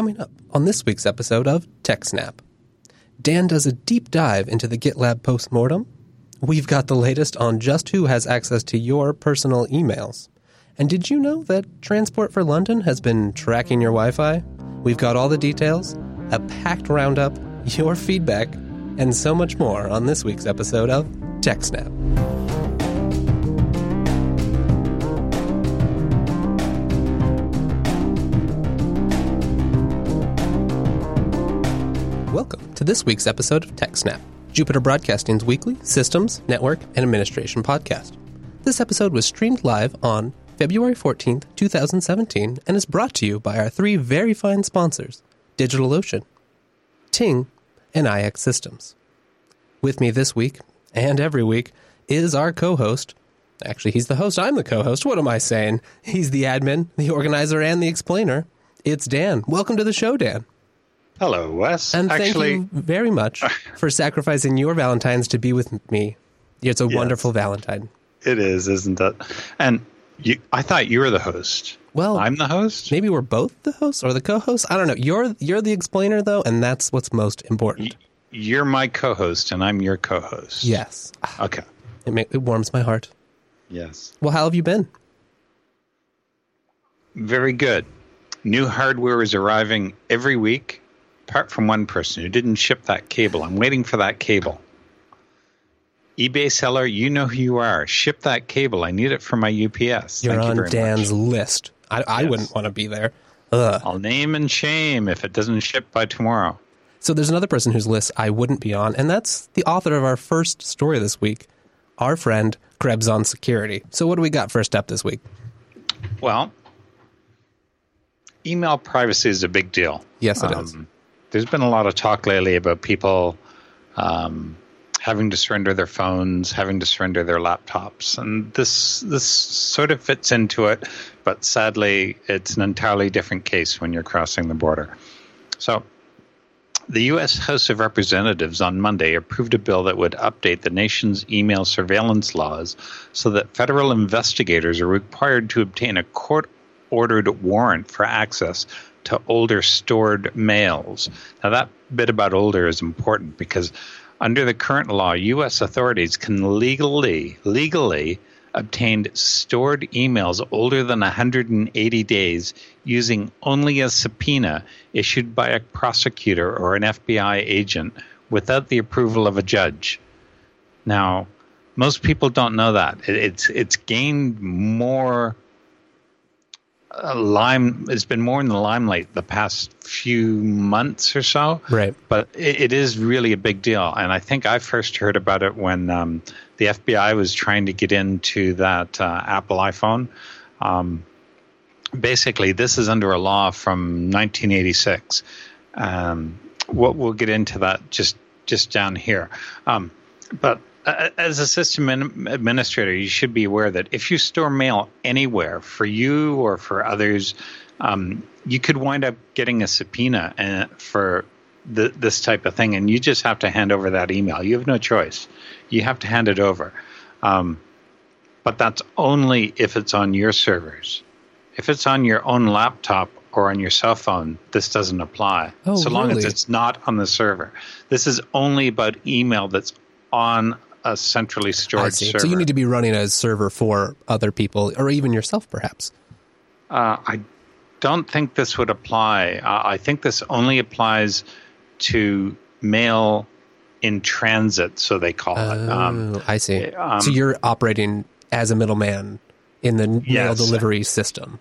Coming up on this week's episode of TechSnap, Dan does a deep dive into the GitLab postmortem. We've got the latest on just who has access to your personal emails. And did you know that Transport for London has been tracking your Wi Fi? We've got all the details, a packed roundup, your feedback, and so much more on this week's episode of TechSnap. To this week's episode of TechSnap, Jupiter Broadcasting's weekly systems, network, and administration podcast. This episode was streamed live on February 14th, 2017, and is brought to you by our three very fine sponsors DigitalOcean, Ting, and IX Systems. With me this week, and every week, is our co host. Actually, he's the host. I'm the co host. What am I saying? He's the admin, the organizer, and the explainer. It's Dan. Welcome to the show, Dan. Hello, Wes. And Actually, thank you very much for sacrificing your Valentine's to be with me. It's a Yes. wonderful Valentine. it is, isn't it? And you, I thought you were the host. Well, I'm the host. maybe we're both the host or the co-host. I don't know. You're you're the explainer though, and that's what's most important. You're my co-host, and I'm your co-host. Yes, Okay. it, ma- it warms my heart. Yes. Well, how have you been? Very good. New hardware is arriving every week, apart from one person who didn't ship that cable. I'm waiting for that cable. eBay seller, you know who you are. Ship that cable. I need it for my UPS. You're Thank you on very Dan's much. list. I, I Yes. wouldn't want to be there. Ugh. I'll name and shame if it doesn't ship by tomorrow. So there's another person whose list I wouldn't be on, and that's the author of our first story this week, our friend Krebs on Security. So what do we got first up this week? Well, email privacy is a big deal. Yes, it is. Um, There's been a lot of talk lately about people um, having to surrender their phones, having to surrender their laptops, and this this sort of fits into it. But sadly, it's an entirely different case when you're crossing the border. So. The U.S. House of Representatives on Monday approved a bill that would update the nation's email surveillance laws so that federal investigators are required to obtain a court ordered warrant for access to older stored mails. Now, that bit about older is important because under the current law, U.S. authorities can legally, legally obtain stored emails older than 180 days using only a subpoena issued by a prosecutor or an FBI agent without the approval of a judge. Now, most people don't know that. It's it's gained more uh, lime. It's been more in the limelight the past few months or so. Right. But it, it is really a big deal, and I think I first heard about it when um, the FBI was trying to get into that uh, Apple iPhone. Um, basically, this is under a law from 1986. Um, we'll, we'll get into that just just down here. Um, but as a system administrator, you should be aware that if you store mail anywhere for you or for others, um, you could wind up getting a subpoena uh, for th- this type of thing, and you just have to hand over that email. You have no choice. You have to hand it over. Um, but that's only if it's on your servers. If it's on your own laptop or on your cell phone, this doesn't apply. Oh, so long as it's not on the server. This is only about email that's on a centrally stored server. So you need to be running a server for other people, or even yourself, perhaps. Uh, I don't think this would apply. Uh, I think this only applies to mail in transit, so they call it. Um, Oh, I see. um, so you're operating as a middleman in the mail Yes. delivery system.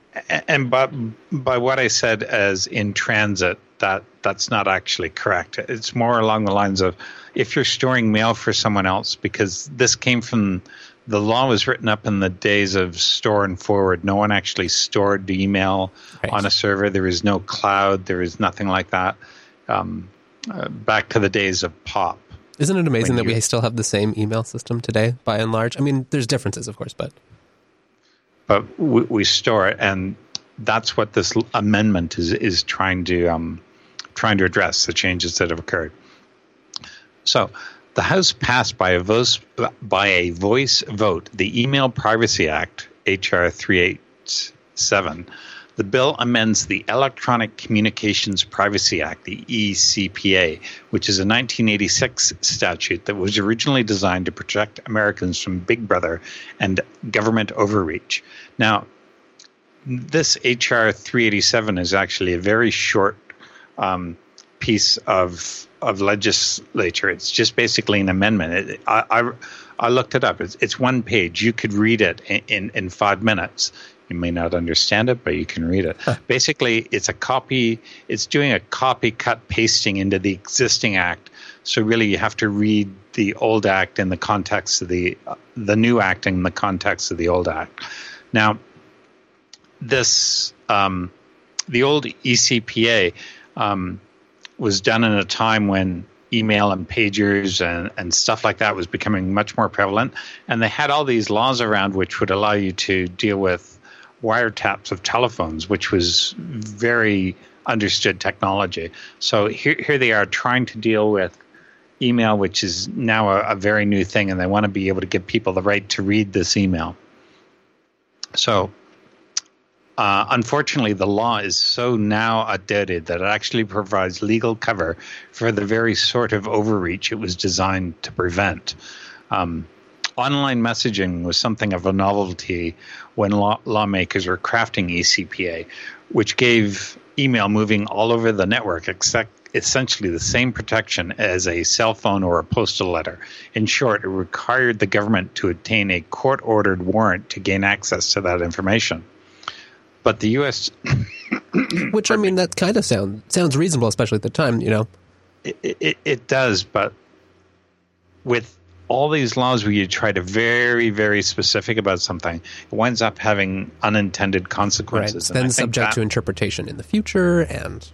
And by, by what I said as in transit, that that's not actually correct. It's more along the lines of if you're storing mail for someone else, because this came from the law was written up in the days of store and forward. No one actually stored the email Right. on a server. There is no cloud. There is nothing like that. Um, uh, back to the days of POP. Isn't it amazing that you- we still have the same email system today, by and large? I mean, there's differences, of course, but but we, we store it, and that's what this amendment is is trying to um, trying to address the changes that have occurred. So, the House passed by a voice by a voice vote the Email Privacy Act (HR 387). The bill amends the Electronic Communications Privacy Act, the ECPA, which is a 1986 statute that was originally designed to protect Americans from Big Brother and government overreach. Now, this HR 387 is actually a very short um, piece of of legislature. It's just basically an amendment. It, I, I, I looked it up. It's, it's one page. You could read it in, in, in five minutes. You may not understand it, but you can read it. Huh. Basically, it's a copy. It's doing a copy, cut, pasting into the existing act. So really, you have to read the old act in the context of the uh, the new act in the context of the old act. Now, this um, the old ECPA um, was done in a time when email and pagers and, and stuff like that was becoming much more prevalent. And they had all these laws around which would allow you to deal with wiretaps of telephones, which was very understood technology. So here, here they are trying to deal with email, which is now a, a very new thing, and they want to be able to give people the right to read this email. So uh, unfortunately, the law is so now outdated that it actually provides legal cover for the very sort of overreach it was designed to prevent. Um, online messaging was something of a novelty when law- lawmakers were crafting ECPA, which gave email moving all over the network except essentially the same protection as a cell phone or a postal letter. In short, it required the government to obtain a court ordered warrant to gain access to that information. But the U.S. Which I mean, that kind of sound sounds reasonable, especially at the time. You know, it, it, it does, but with all these laws where you try to very, very specific about something, it winds up having unintended consequences. Right. Then subject that, to interpretation in the future, and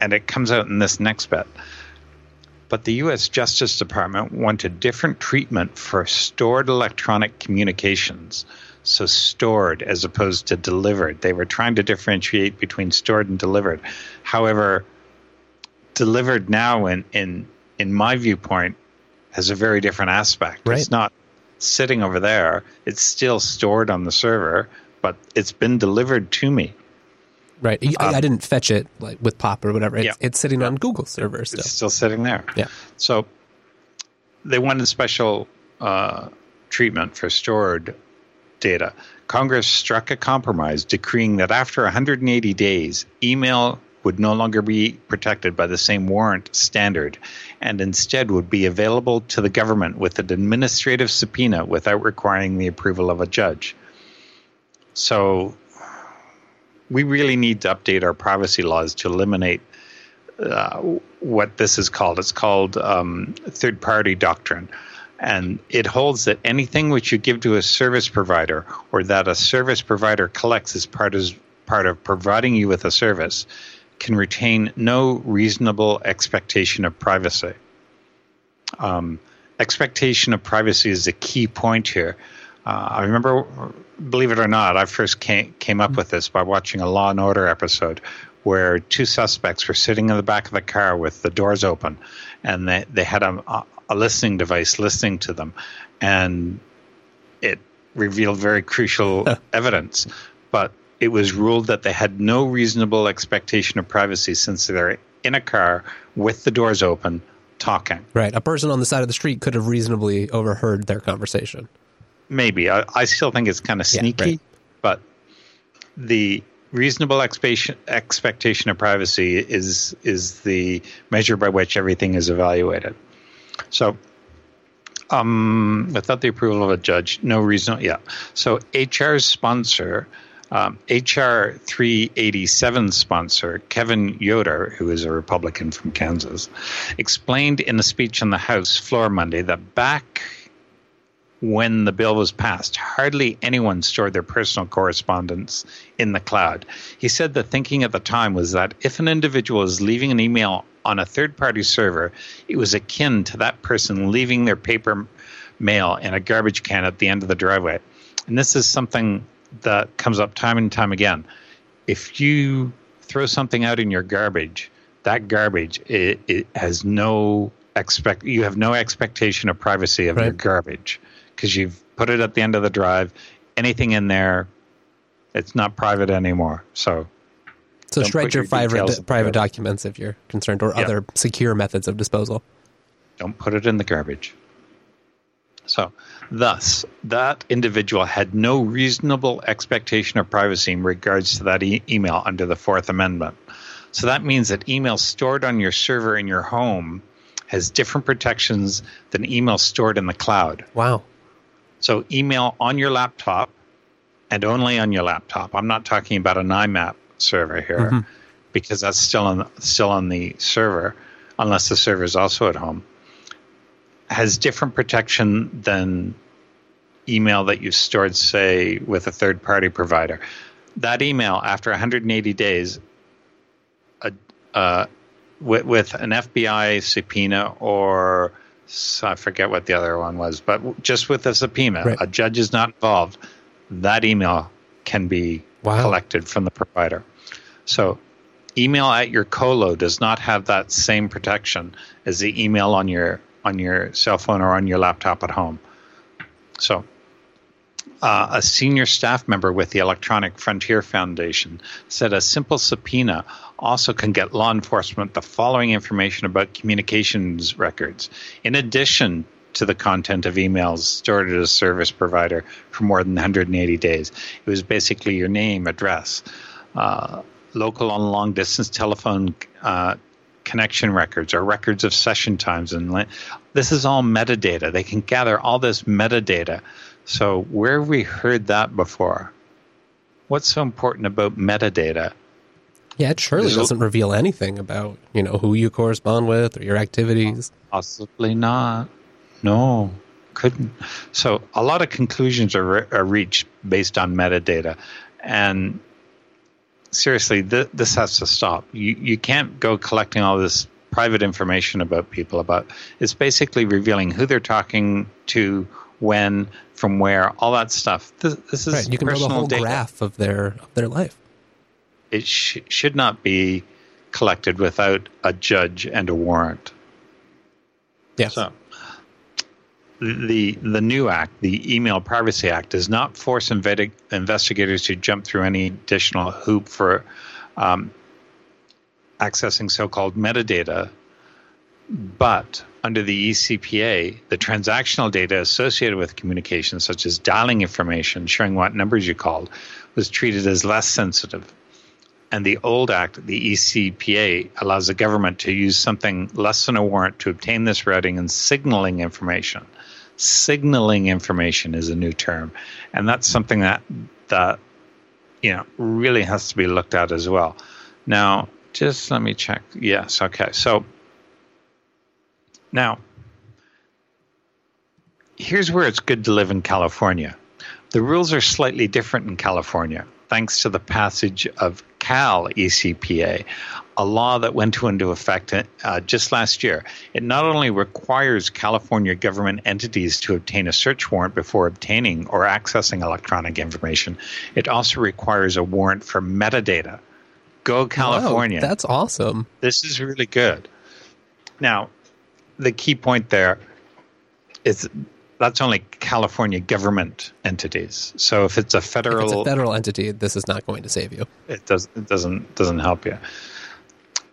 and it comes out in this next bit. But the U.S. Justice Department wanted different treatment for stored electronic communications so stored as opposed to delivered. They were trying to differentiate between stored and delivered. However, delivered now in in in my viewpoint has a very different aspect. Right. It's not sitting over there. It's still stored on the server, but it's been delivered to me. Right. I, um, I didn't fetch it like with POP or whatever. It's, yeah. it's sitting on Google server still. It's still sitting there. Yeah. So they wanted special uh, treatment for stored data, Congress struck a compromise decreeing that after 180 days, email would no longer be protected by the same warrant standard and instead would be available to the government with an administrative subpoena without requiring the approval of a judge. So we really need to update our privacy laws to eliminate uh, what this is called. It's called um, third party doctrine and it holds that anything which you give to a service provider or that a service provider collects as part of, part of providing you with a service can retain no reasonable expectation of privacy. Um, expectation of privacy is a key point here. Uh, I remember, believe it or not, I first came, came up with this by watching a Law and Order episode where two suspects were sitting in the back of the car with the doors open, and they, they had a, a listening device listening to them, and it revealed very crucial evidence. But it was ruled that they had no reasonable expectation of privacy since they're in a car with the doors open talking. Right. A person on the side of the street could have reasonably overheard their conversation. Maybe. I, I still think it's kind of sneaky, yeah, right. but the reasonable expectation expectation of privacy is is the measure by which everything is evaluated. So, um, without the approval of a judge, no reason. Yeah. So, HR's sponsor, um, HR 387 sponsor, Kevin Yoder, who is a Republican from Kansas, explained in a speech on the House floor Monday that back when the bill was passed, hardly anyone stored their personal correspondence in the cloud. He said the thinking at the time was that if an individual is leaving an email on a third party server, it was akin to that person leaving their paper mail in a garbage can at the end of the driveway. And this is something that comes up time and time again. If you throw something out in your garbage, that garbage it, it has no expect you have no expectation of privacy of right. your garbage because you've put it at the end of the drive. Anything in there, it's not private anymore. So So shred your, your private details in the private documents if you're concerned, or Yeah. other secure methods of disposal. Don't put it in the garbage. So, thus, that individual had no reasonable expectation of privacy in regards to that e- email under the Fourth Amendment. So, that means that email stored on your server in your home has different protections than email stored in the cloud. Wow. So, email on your laptop and only on your laptop. I'm not talking about an IMAP server here Mhm. because that's still on still on the server, unless the server is also at home. Has different protection than email that you've stored, say, with a third party provider. That email, after 180 days, uh, uh, with, with an FBI subpoena or s- I forget what the other one was, but just with a subpoena, Right. a judge is not involved. That email can be Wow. collected from the provider. So, email at your colo does not have that same protection as the email on your on your cell phone or on your laptop at home. So, uh, a senior staff member with the Electronic Frontier Foundation said a simple subpoena also can get law enforcement the following information about communications records, in addition to the content of emails stored at a service provider for more than 180 days. It was basically your name, address, uh, local and long distance telephone uh, connection records or records of session times and this is all metadata they can gather all this metadata so where have we heard that before? What's so important about metadata? Yeah, it surely doesn't reveal anything about you know who you correspond with or your activities. possibly not. No couldn't. So a lot of conclusions are, re- are reached based on metadata. And seriously th- this has to stop. You you can't go collecting all this private information about people about it's basically revealing who they're talking to when from where all that stuff this, this is Right, you can build a personal whole data graph of their of their life. it sh- should not be collected without a judge and a warrant Yes. So the the new act, the Email Privacy Act, does not force invedi- investigators to jump through any additional hoop for um, accessing so-called metadata. But under the ECPA, the transactional data associated with communications, such as dialing information showing what numbers you called, was treated as less sensitive. And the old act, the ECPA, allows the government to use something less than a warrant to obtain this routing and signaling information. Signaling information is a new term, and that's something that that you know really has to be looked at as well. Now, just let me check. Yes, okay. So now, here's where it's good to live in California. The rules are slightly different in California, thanks to the passage of Cal ECPA, a law that went into effect uh, just last year. It not only requires California government entities to obtain a search warrant before obtaining or accessing electronic information, it also requires a warrant for metadata. Go California. Wow, that's awesome. This is really good. Now, the key point there is that's only California government entities. So if it's a federal, it's a federal entity, this is not going to save you. it does it doesn't doesn't help you.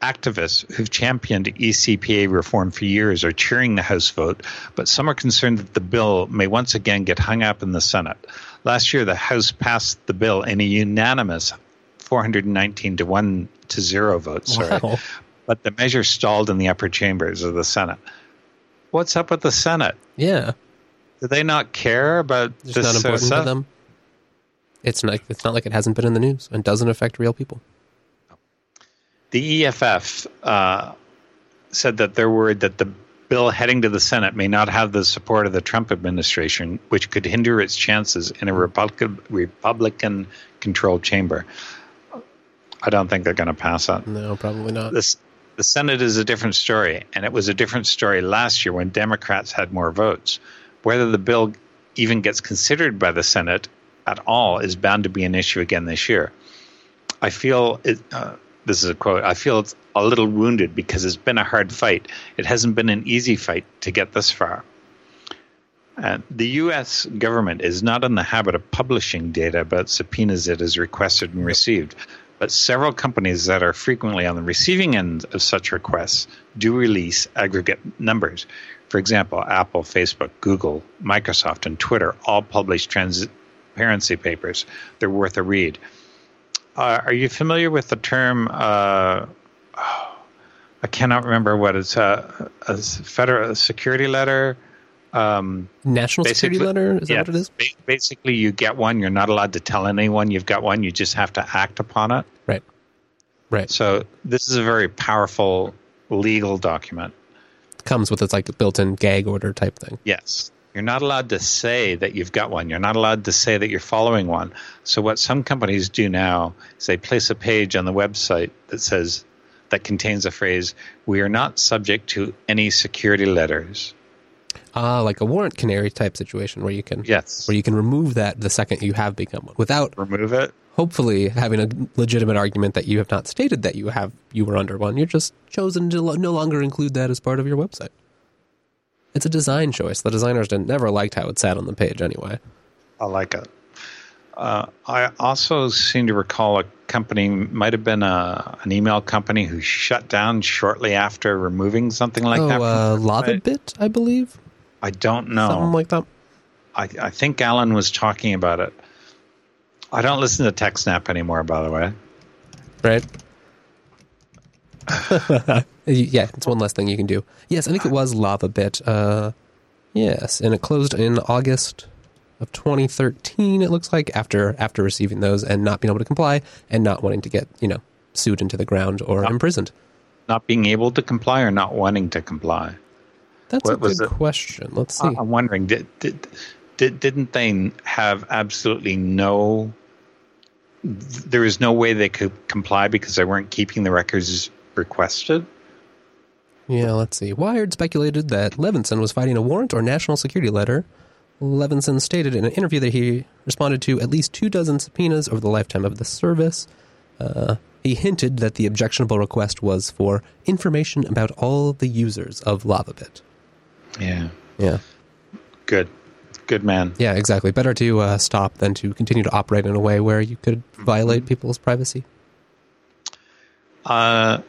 Activists who've championed ECPA reform for years are cheering the House vote, but some are concerned that the bill may once again get hung up in the Senate. Last year, the House passed the bill in a unanimous 419 to 1 to 0 vote, sorry. Wow. But the measure stalled in the upper chambers of the Senate. What's up with the Senate? Yeah, Do they not care about it's this not of to them. It's not. It's not like it hasn't been in the news and doesn't affect real people. The EFF uh, said that they're worried that the bill heading to the Senate may not have the support of the Trump administration, which could hinder its chances in a Republican Republican controlled chamber. I don't think they're going to pass that. No, probably not. This, the Senate is a different story, and it was a different story last year when Democrats had more votes. Whether the bill even gets considered by the Senate at all is bound to be an issue again this year. I feel it. Uh, this is a quote. I feel it's a little wounded because it's been a hard fight. It hasn't been an easy fight to get this far. And the U.S. government is not in the habit of publishing data about subpoenas it has requested and received. But several companies that are frequently on the receiving end of such requests do release aggregate numbers. For example, Apple, Facebook, Google, Microsoft, and Twitter all publish transparency papers. They're worth a read. Uh, are you familiar with the term? Uh, I cannot remember what it's uh, a federal security letter. Um, National security letter is that yeah, what it is? Basically, you get one. You're not allowed to tell anyone you've got one. You just have to act upon it. Right. Right. So this is a very powerful legal document. It Comes with its like a built-in gag order type thing. Yes. You're not allowed to say that you've got one. You're not allowed to say that you're following one. So what some companies do now is they place a page on the website that says that contains a phrase, "We are not subject to any security letters." Ah, uh, like a warrant canary type situation where you can yes, where you can remove that the second you have become one without remove it. Hopefully, having a legitimate argument that you have not stated that you have you were under one. You're just chosen to no longer include that as part of your website. It's a design choice. The designers didn't, never liked how it sat on the page anyway. I like it. Uh, I also seem to recall a company, might have been a, an email company who shut down shortly after removing something like oh, that. Uh, Bit, I believe. I don't know. Something like that. I, I think Alan was talking about it. I don't listen to TechSnap anymore, by the way. Right. yeah, it's one less thing you can do. Yes, I think it was LavaBit. Uh, yes, and it closed in August of 2013. It looks like after after receiving those and not being able to comply and not wanting to get you know sued into the ground or not, imprisoned. Not being able to comply or not wanting to comply. That's what a good question. Let's see. I'm wondering did, did did didn't they have absolutely no there was no way they could comply because they weren't keeping the records requested? Yeah, let's see. Wired speculated that Levison was fighting a warrant or national security letter. Levison stated in an interview that he responded to at least two dozen subpoenas over the lifetime of the service. Uh, he hinted that the objectionable request was for information about all the users of LavaBit. Yeah. Yeah. Good. Good man. Yeah, exactly. Better to uh, stop than to continue to operate in a way where you could violate people's privacy. Uh,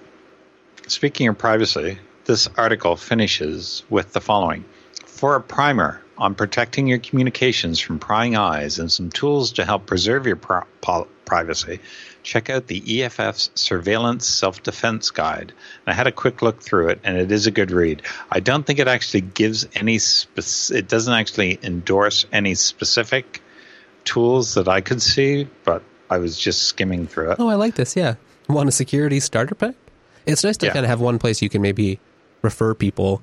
Speaking of privacy, this article finishes with the following. For a primer on protecting your communications from prying eyes and some tools to help preserve your privacy, check out the EFF's Surveillance Self Defense Guide. And I had a quick look through it, and it is a good read. I don't think it actually gives any, spec- it doesn't actually endorse any specific tools that I could see, but I was just skimming through it. Oh, I like this, yeah. Want a security starter pack? It's nice to yeah. kind of have one place you can maybe refer people.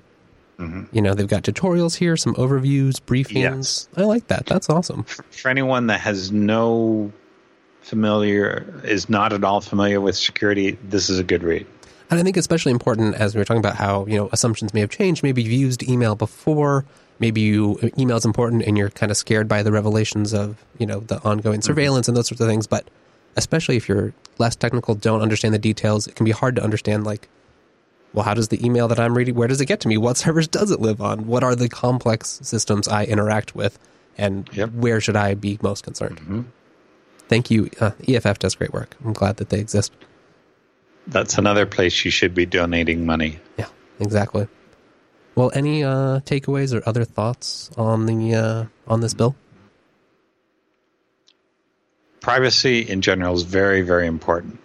Mm-hmm. You know, they've got tutorials here, some overviews, briefings. Yes. I like that. That's awesome. For anyone that has no familiar, is not at all familiar with security, this is a good read. And I think especially important as we were talking about how, you know, assumptions may have changed. Maybe you've used email before. Maybe you email is important and you're kind of scared by the revelations of, you know, the ongoing mm-hmm. surveillance and those sorts of things. But especially if you're less technical, don't understand the details, it can be hard to understand like, well, how does the email that I'm reading, where does it get to me? What servers does it live on? What are the complex systems I interact with? And yep. where should I be most concerned? Mm-hmm. Thank you. Uh, EFF does great work. I'm glad that they exist. That's another place you should be donating money. Yeah, exactly. Well, any uh, takeaways or other thoughts on the uh, on this bill? privacy in general is very, very important.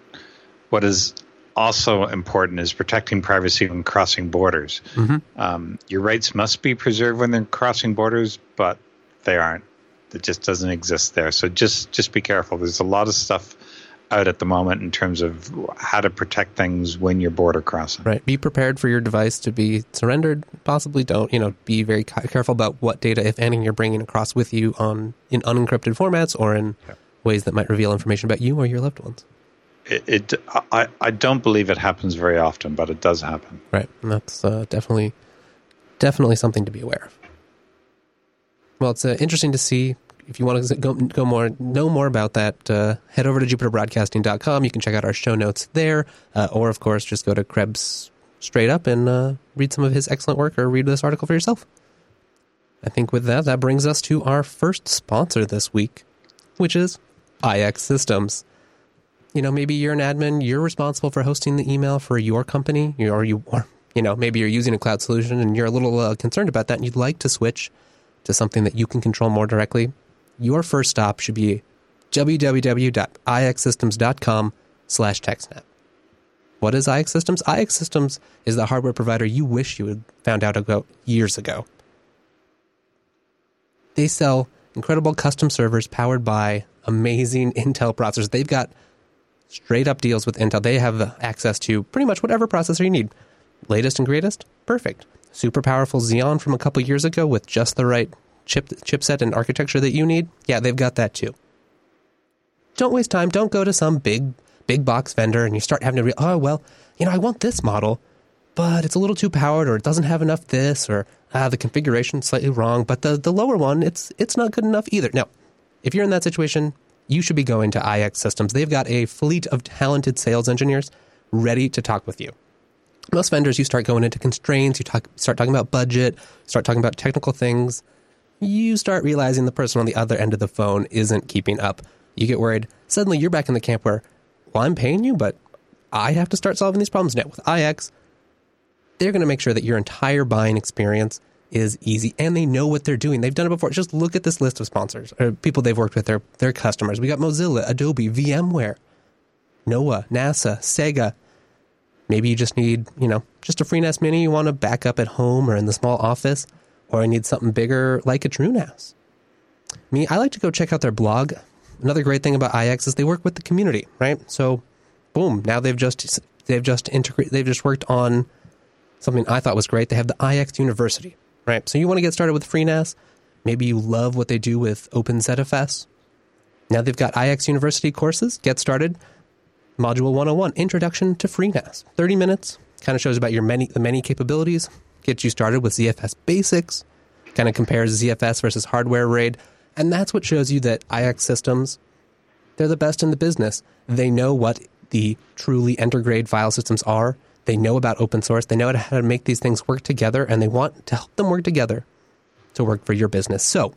What is also important is protecting privacy when crossing borders. Mm-hmm. Um, your rights must be preserved when they're crossing borders, but they aren't. It just doesn't exist there. So just just be careful. There's a lot of stuff out at the moment in terms of how to protect things when you're border crossing. Right. Be prepared for your device to be surrendered. Possibly don't. You know, be very careful about what data, if any, you're bringing across with you on in unencrypted formats or in. Yeah ways that might reveal information about you or your loved ones. It, it I, I don't believe it happens very often, but it does happen. Right, and that's uh, definitely definitely something to be aware of. Well, it's uh, interesting to see. If you want to go, go more, know more about that, uh, head over to jupiterbroadcasting.com. You can check out our show notes there, uh, or of course, just go to Krebs straight up and uh, read some of his excellent work, or read this article for yourself. I think with that, that brings us to our first sponsor this week, which is IX Systems. you know, maybe you're an admin, you're responsible for hosting the email for your company, or you, or, you know, maybe you're using a cloud solution and you're a little uh, concerned about that and you'd like to switch to something that you can control more directly. Your first stop should be www.ixsystems.com slash TechSnap. What is IX Systems? IX Systems is the hardware provider you wish you had found out about years ago. They sell incredible custom servers powered by amazing Intel processors. They've got straight up deals with Intel. They have access to pretty much whatever processor you need. Latest and greatest? Perfect. Super powerful Xeon from a couple years ago with just the right chip chipset and architecture that you need? Yeah, they've got that too. Don't waste time. Don't go to some big big box vendor and you start having to re- oh well, you know, I want this model, but it's a little too powered or it doesn't have enough this or ah, the configuration slightly wrong, but the the lower one, it's it's not good enough either. Now, if you're in that situation, you should be going to IX Systems. They've got a fleet of talented sales engineers ready to talk with you. Most vendors, you start going into constraints, you talk, start talking about budget, start talking about technical things. You start realizing the person on the other end of the phone isn't keeping up. You get worried. Suddenly, you're back in the camp where, well, I'm paying you, but I have to start solving these problems now. With IX, they're going to make sure that your entire buying experience is easy and they know what they're doing. They've done it before. Just look at this list of sponsors or people they've worked with, their, their customers. We got Mozilla, Adobe, VMware, NOAA, NASA, Sega. Maybe you just need, you know, just a FreeNAS Mini you want to back up at home or in the small office, or I need something bigger like a TrueNAS. Me, I like to go check out their blog. Another great thing about IX is they work with the community, right? So, boom, now they've just they've just integrated they've just worked on something I thought was great. They have the IX University, right? So you want to get started with FreeNAS. Maybe you love what they do with OpenZFS. Now they've got IX University courses. Get started. Module 101, Introduction to FreeNAS. 30 minutes. Kind of shows about your many the many capabilities. Gets you started with ZFS basics. Kind of compares ZFS versus hardware RAID. And that's what shows you that IX systems, they're the best in the business. They know what the truly entergrade file systems are. They know about open source. They know how to make these things work together, and they want to help them work together to work for your business. So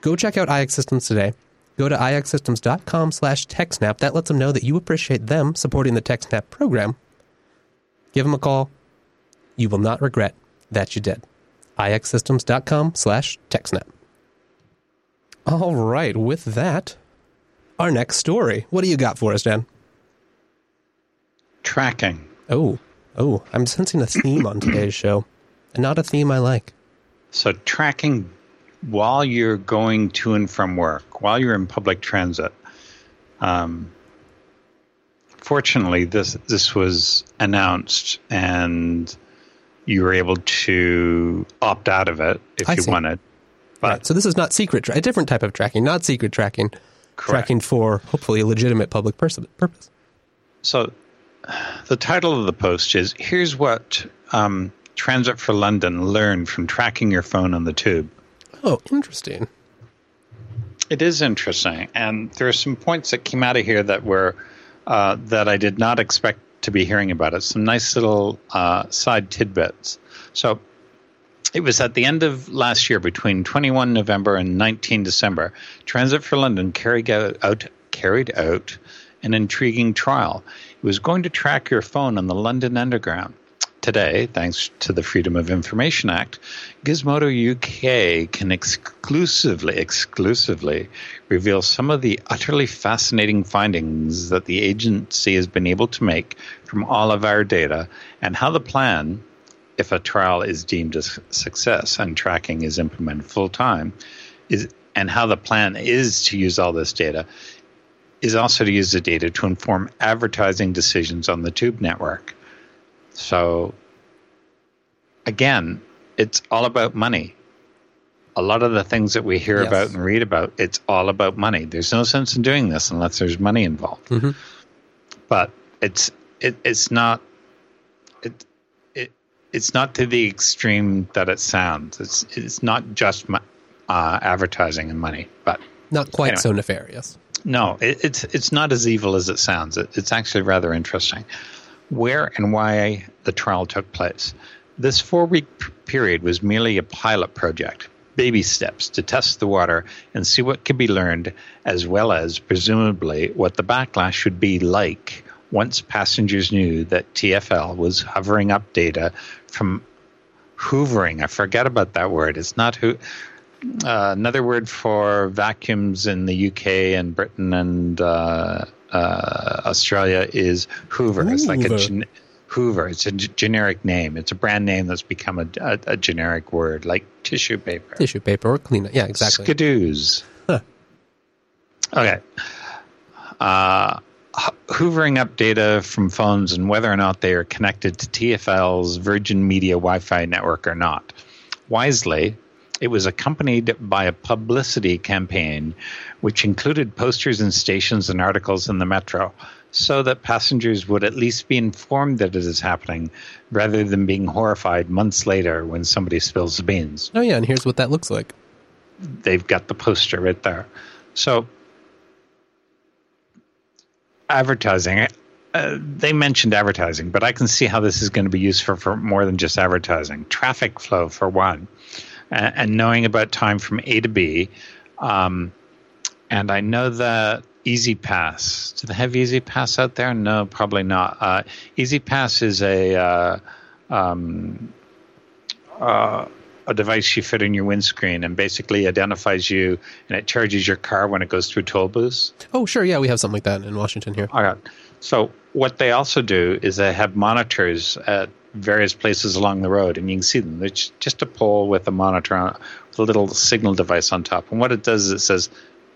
go check out IX Systems today. Go to ixsystems.com slash TechSnap. That lets them know that you appreciate them supporting the TechSnap program. Give them a call. You will not regret that you did. ixsystems.com slash TechSnap. All right, with that, our next story. What do you got for us, Dan? Tracking. Oh, oh, I'm sensing a theme on today's show, and not a theme I like. So, tracking while you're going to and from work, while you're in public transit. Um, fortunately, this this was announced, and you were able to opt out of it if I you see. wanted. But Right, so this is not secret, tra- a different type of tracking, not secret tracking, Correct. tracking for hopefully a legitimate public pers- purpose. So, the title of the post is Here's what um, Transit for London learned from tracking your phone on the tube. Oh, interesting. It is interesting, and there are some points that came out of here that were uh, that I did not expect to be hearing about it. Some nice little uh, side tidbits. So, it was at the end of last year, between 21 November and 19 December. Transit for London carried out, out carried out an intriguing trial. It was going to track your phone on the London Underground. Today, thanks to the Freedom of Information Act, Gizmodo UK can exclusively, exclusively reveal some of the utterly fascinating findings that the agency has been able to make from all of our data and how the plan, if a trial is deemed a success and tracking is implemented full time, is and how the plan is to use all this data is also to use the data to inform advertising decisions on the tube network. So, again, it's all about money. A lot of the things that we hear Yes. about and read about, it's all about money. There's no sense in doing this unless there's money involved. Mhm. But it's it, it's not it, it it's not to the extreme that it sounds. It's it's not just uh, advertising and money, but Not quite Anyway. so nefarious. no, it, it's it's not as evil as it sounds. It, it's actually rather interesting. Where and why the trial took place. This four week period was merely a pilot project. baby steps to test the water and see what could be learned, as well as, presumably, what the backlash should be like once passengers knew that TFL was hovering up data from hoovering. I forget about that word. It's not who. Uh, another word for vacuums in the UK and Britain and uh, uh, Australia is Hoover. Hoover. It's like a gen- Hoover. It's a g- generic name. It's a brand name that's become a, a, a, generic word, like tissue paper. Tissue paper or cleaner. Yeah, exactly. Skidoos. Huh. Okay. Uh, hoovering up data from phones and whether or not they are connected to TFL's Virgin Media Wi Fi network or not. Wisely, it was accompanied by a publicity campaign which included posters in stations and articles in the metro so that passengers would at least be informed that it is happening rather than being horrified months later when somebody spills the beans. Oh, yeah, and here's what that looks like. They've got the poster right there. So advertising. Uh, they mentioned advertising, but I can see how this is going to be useful for more than just advertising. Traffic flow, for one, and, and knowing about time from A to B. Um, and I know the E-ZPass. Do they have E-ZPass out there? No, probably not. Uh, E-ZPass is a uh, um, uh, a device you fit in your windscreen and basically identifies you and it charges your car when it goes through toll booths. Oh, sure. Yeah, we have something like that in Washington here. All right. So what they also do is they have monitors at various places along the road, and you can see them. It's just a pole with a monitor on, with a little signal device on top. And what it does is it says,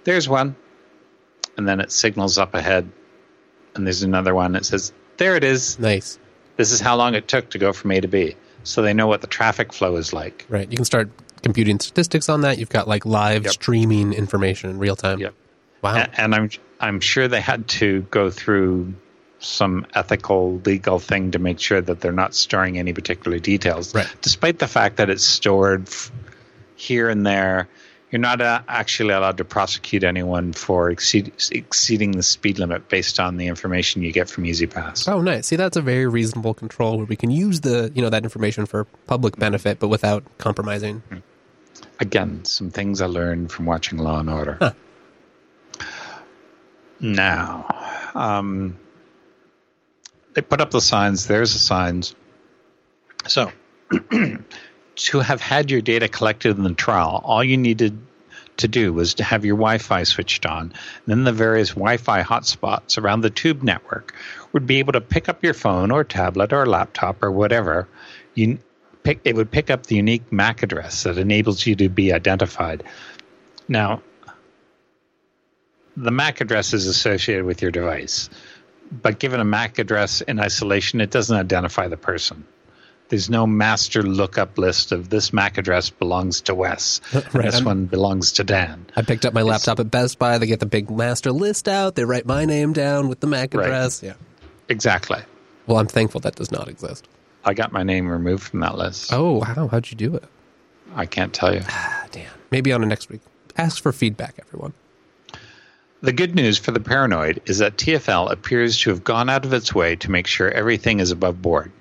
"There's one," and then it signals up ahead, and there's another one It says, "There it is." Nice. This is how long it took to go from A to B so they know what the traffic flow is like. Right. You can start computing statistics on that. You've got like live yep. streaming information in real time. Yep. Wow. And, and I'm I'm sure they had to go through some ethical legal thing to make sure that they're not storing any particular details. Right. Despite the fact that it's stored here and there you're not uh, actually allowed to prosecute anyone for exceed, exceeding the speed limit based on the information you get from E-ZPass. Oh, nice. See, that's a very reasonable control where we can use the you know that information for public benefit, but without compromising. Hmm. Again, some things I learned from watching Law and Order. Huh. Now, um, they put up the signs. There's the signs. So. to have had your data collected in the trial, all you needed to do was to have your Wi Fi switched on. Then the various Wi Fi hotspots around the tube network would be able to pick up your phone or tablet or laptop or whatever. You pick, it would pick up the unique MAC address that enables you to be identified. Now, the MAC address is associated with your device, but given a MAC address in isolation, it doesn't identify the person there's no master lookup list of this MAC address belongs to Wes. right. This I'm, one belongs to Dan. I picked up my laptop at Best Buy. They get the big master list out. They write my name down with the MAC address. Right. Yeah. Exactly. Well, I'm thankful that does not exist. I got my name removed from that list. Oh, how? How'd you do it? I can't tell you. Ah, damn. Maybe on a next week. Ask for feedback, everyone. The good news for the paranoid is that TFL appears to have gone out of its way to make sure everything is above board.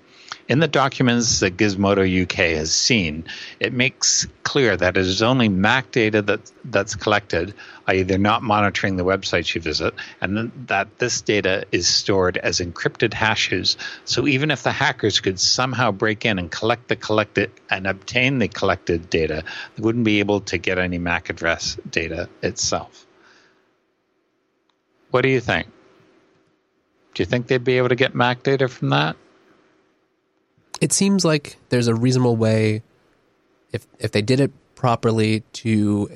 In the documents that Gizmodo UK has seen, it makes clear that it is only MAC data that, that's collected, i.e., they're not monitoring the websites you visit, and that this data is stored as encrypted hashes. So even if the hackers could somehow break in and collect the collected and obtain the collected data, they wouldn't be able to get any MAC address data itself. What do you think? Do you think they'd be able to get MAC data from that? it seems like there's a reasonable way, if if they did it properly, to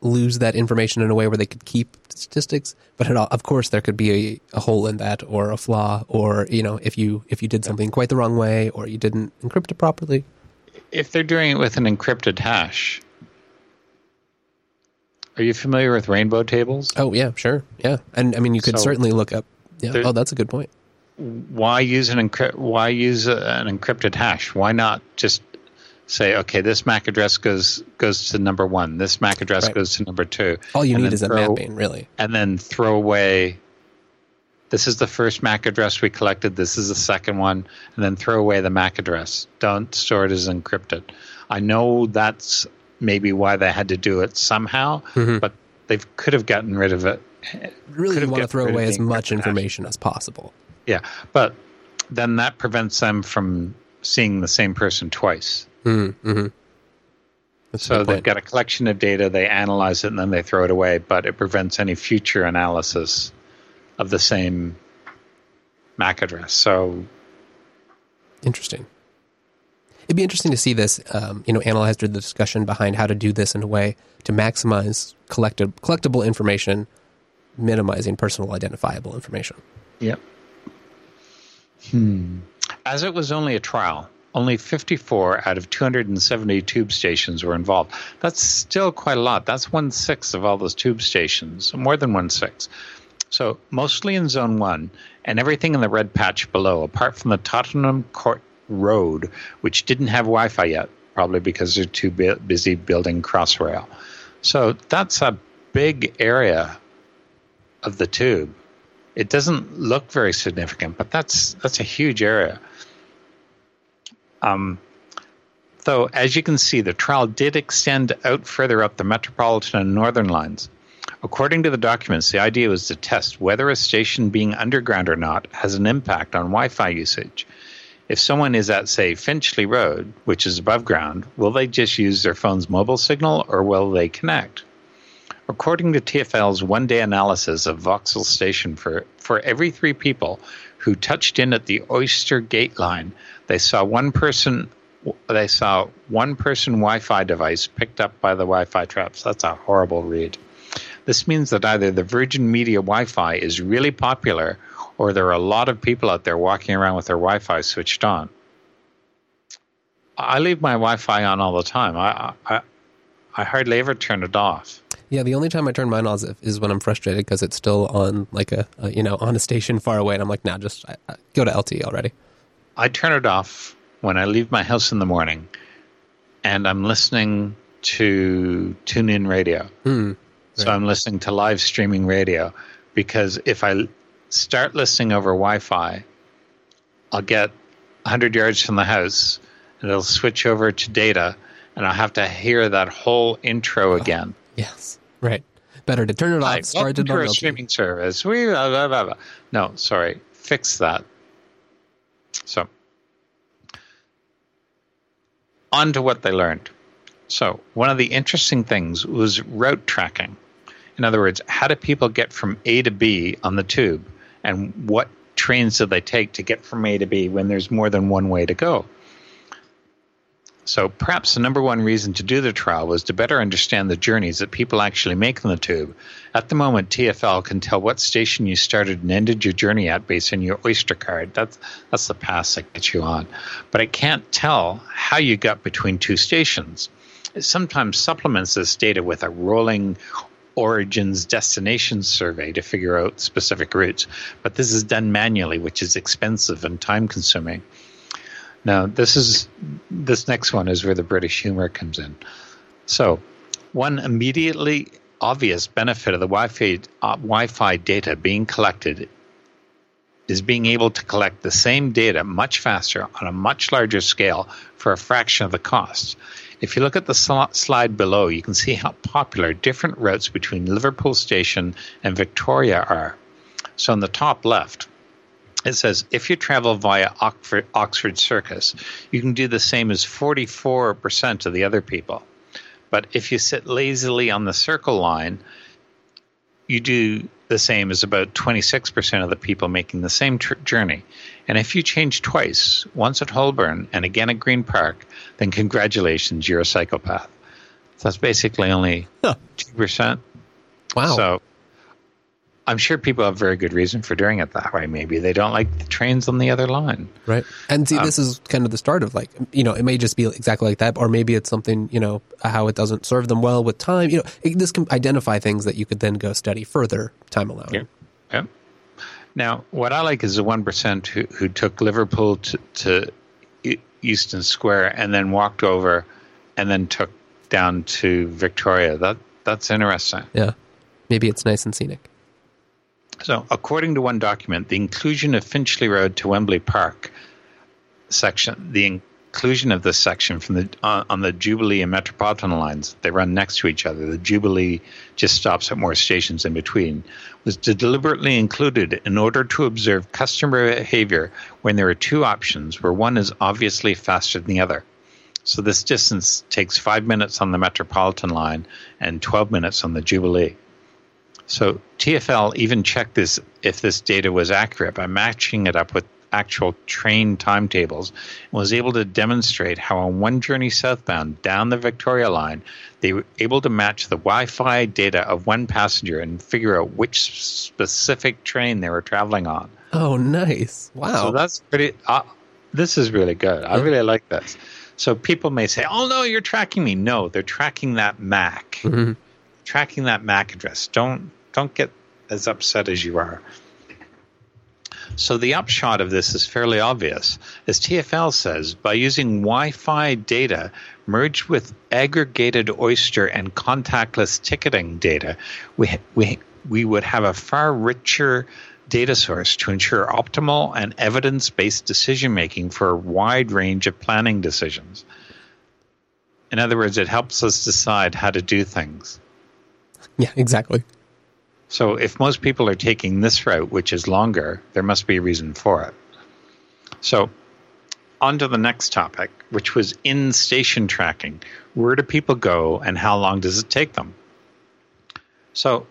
lose that information in a way where they could keep statistics. But all, of course, there could be a, a, hole in that, or a flaw, or you know, if you if you did something quite the wrong way, or you didn't encrypt it properly. If they're doing it with an encrypted hash, are you familiar with rainbow tables? Oh yeah, sure, yeah, and I mean you could so certainly look up. Yeah, oh, that's a good point why use an encrypt? Why use an encrypted hash? Why not just say, okay, this MAC address goes goes to number one, this MAC address right. goes to number two. All you need is throw, a mapping, really, and then throw away. This is the first MAC address we collected. This is the second one, and then throw away the MAC address. Don't store it as encrypted. I know that's maybe why they had to do it somehow, Mhm. but they could have gotten rid of it. Really, want to throw away as much information as possible. Yeah, but then that prevents them from seeing the same person twice. Mm-hmm. So they've got a collection of data, they analyze it, and then they throw it away, but it prevents any future analysis of the same MAC address. So, Interesting. It'd be interesting to see this, um, you know, analyzed or the discussion behind how to do this in a way to maximize collected, collectible information, minimizing personal identifiable information. yep. Hmm. As it was only a trial, only 54 out of 270 tube stations were involved. That's still quite a lot. That's one sixth of all those tube stations, more than one sixth. So mostly in Zone 1, and everything in the red patch below, apart from the Tottenham Court Road, which didn't have Wi Fi yet, probably because they're too bu- busy building Crossrail. So that's a big area of the tube. It doesn't look very significant, but that's that's a huge area. Um, though, as you can see, the trial did extend out further up the metropolitan and northern lines. According to the documents, the idea was to test whether a station being underground or not has an impact on Wi Fi usage. If someone is at, say, Finchley Road, which is above ground, will they just use their phone's mobile signal or will they connect? According to TFL's one day analysis of Vauxhall Station, for, for every three people who touched in at the Oyster Gate line, they saw one person they saw one person Wi-Fi device picked up by the Wi-Fi traps. That's a horrible read. This means that either the Virgin Media Wi-Fi is really popular, or there are a lot of people out there walking around with their Wi-Fi switched on. I leave my Wi-Fi on all the time. I I, I hardly ever turn it off. Yeah, the only time I turn mine off is, when I'm frustrated because it's still on like a, a you know on a station far away, and I'm like, nah, just I, I, go to LTE already. I turn it off when I leave my house in the morning, and I'm listening to TuneIn radio. Hmm. So I'm listening to live streaming radio because if I start listening over Wi-Fi, I'll get 100 yards from the house, and it'll switch over to data, and I'll have to hear that whole intro oh, again. Yes, right. Better to turn it off. Start to LTE. streaming service. We blah, blah, blah, blah. no, sorry, fix that. So, on to what they learned. So, one of the interesting things was route tracking. In other words, how do people get from A to B on the tube, and what trains do they take to get from A to B when there's more than one way to go? So perhaps the number one reason to do the trial was to better understand the journeys that people actually make on the tube. At the moment, TFL can tell what station you started and ended your journey at based on your Oyster card. That's that's the pass that gets you on. But it can't tell how you got between two stations. It sometimes supplements this data with a rolling origins destination survey to figure out specific routes. But this is done manually, which is expensive and time consuming. Now, this is this next one is where the British humor comes in. So, one immediately obvious benefit of the Wi-Fi, uh, Wi-Fi data being collected is being able to collect the same data much faster on a much larger scale for a fraction of the cost. If you look at the sl- slide below, you can see how popular different routes between Liverpool Station and Victoria are. So, on the top left, it says if you travel via Oxford, Oxford Circus, you can do the same as 44% of the other people. But if you sit lazily on the circle line, you do the same as about 26% of the people making the same tr- journey. And if you change twice, once at Holborn and again at Green Park, then congratulations, you're a psychopath. So that's basically only Huh. 2%. Wow. So I'm sure people have very good reason for doing it that way. Maybe they don't like the trains on the other line. Right. And Um, see, this is kind of the start of like, you know, it may just be exactly like that, or maybe it's something, you know, how it doesn't serve them well with time. You know, it, this can identify things that you could then go study further, time allowing. Yeah. Yeah. Now, what I like is the one percent who who took Liverpool to, to Euston Square and then walked over, and then took down to Victoria. That that's interesting. Yeah. Maybe it's nice and scenic. So, according to one document, the inclusion of Finchley Road to Wembley Park section, the inclusion of this section from the uh, on the Jubilee and Metropolitan lines. They run next to each other. The Jubilee just stops at more stations in between. Was deliberately included in order to observe customer behavior when there are two options where one is obviously faster than the other. So this distance takes five minutes on the Metropolitan line and 12 minutes on the Jubilee. So TFL even checked this if this data was accurate by matching it up with actual train timetables and was able to demonstrate how on one journey southbound down the Victoria line, they were able to match the Wi Fi data of one passenger and figure out which specific train they were traveling on. Oh, nice. Wow. So that's pretty, uh, this is really good. I really like this. So people may say, oh, no, you're tracking me. No, they're tracking that MAC. Mm-hmm. Tracking that MAC address. Don't don't get as upset as you are. So the upshot of this is fairly obvious. As TFL says, by using Wi Fi data merged with aggregated Oyster and contactless ticketing data, we, we, we would have a far richer data source to ensure optimal and evidence based decision making for a wide range of planning decisions. In other words, it helps us decide how to do things. Yeah, exactly. So if most people are taking this route, which is longer, there must be a reason for it. So on to the next topic, which was in station tracking. Where do people go and how long does it take them? So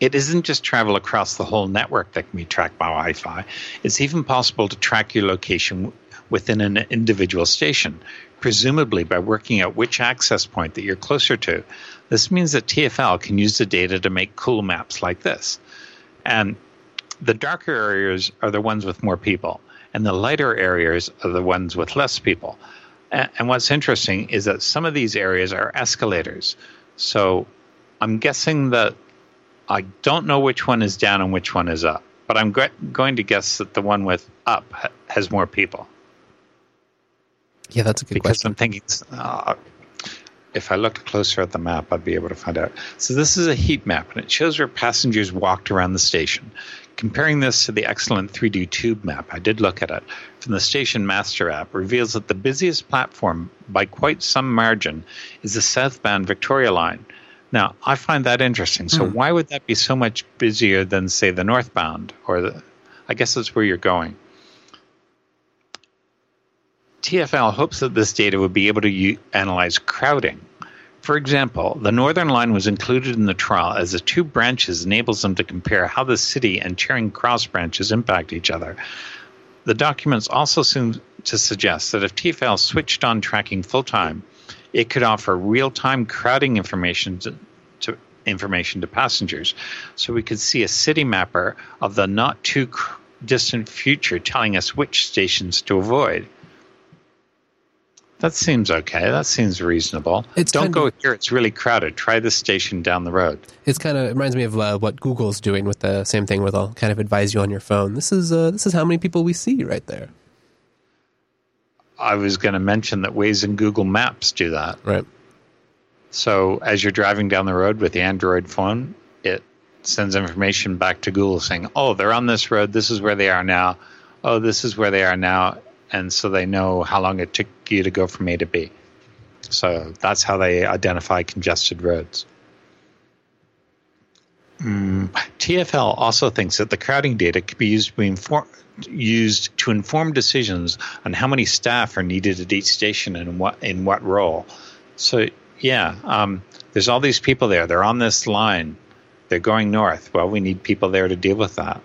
it isn't just travel across the whole network that can be tracked by Wi Fi, it's even possible to track your location within an individual station, presumably by working out which access point that you're closer to. This means that TFL can use the data to make cool maps like this. And the darker areas are the ones with more people, and the lighter areas are the ones with less people. And what's interesting is that some of these areas are escalators. So I'm guessing that I don't know which one is down and which one is up, but I'm going to guess that the one with up has more people. Yeah, that's a good because question. I'm thinking uh, if I looked closer at the map, I'd be able to find out. So this is a heat map, and it shows where passengers walked around the station. Comparing this to the excellent 3D tube map, I did look at it from the Station Master app, reveals that the busiest platform by quite some margin is the southbound Victoria line. Now, I find that interesting. So, mm. why would that be so much busier than, say, the northbound or the? I guess that's where you're going. TFL hopes that this data would be able to u- analyze crowding. For example, the Northern Line was included in the trial as the two branches enables them to compare how the city and Charing Cross branches impact each other. The documents also seem to suggest that if TFL switched on tracking full time, it could offer real time crowding information to, to, information to passengers. So we could see a Citymapper of the not too distant future telling us which stations to avoid. That seems okay. That seems reasonable. It's Don't go of, here. It's really crowded. Try this station down the road. It's kind of it reminds me of uh, what Google's doing with the same thing. Where they'll kind of advise you on your phone. This is uh, this is how many people we see right there. I was going to mention that Waze and Google Maps do that. Right. So as you're driving down the road with the Android phone, it sends information back to Google saying, "Oh, they're on this road. This is where they are now. Oh, this is where they are now." And so they know how long it took you to go from A to B. So that's how they identify congested roads. Mm, TFL also thinks that the crowding data could be used to, inform, used to inform decisions on how many staff are needed at each station and what in what role. So yeah, um, there's all these people there. They're on this line. They're going north. Well, we need people there to deal with that.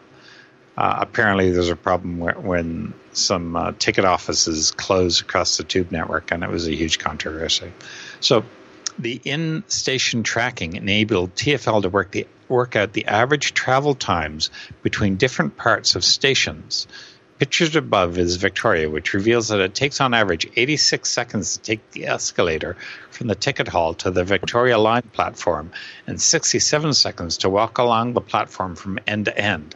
Uh, apparently, there's a problem where, when some uh, ticket offices closed across the tube network, and it was a huge controversy. So, the in-station tracking enabled TFL to work the work out the average travel times between different parts of stations. Pictured above is Victoria, which reveals that it takes on average 86 seconds to take the escalator from the ticket hall to the Victoria Line platform and 67 seconds to walk along the platform from end to end.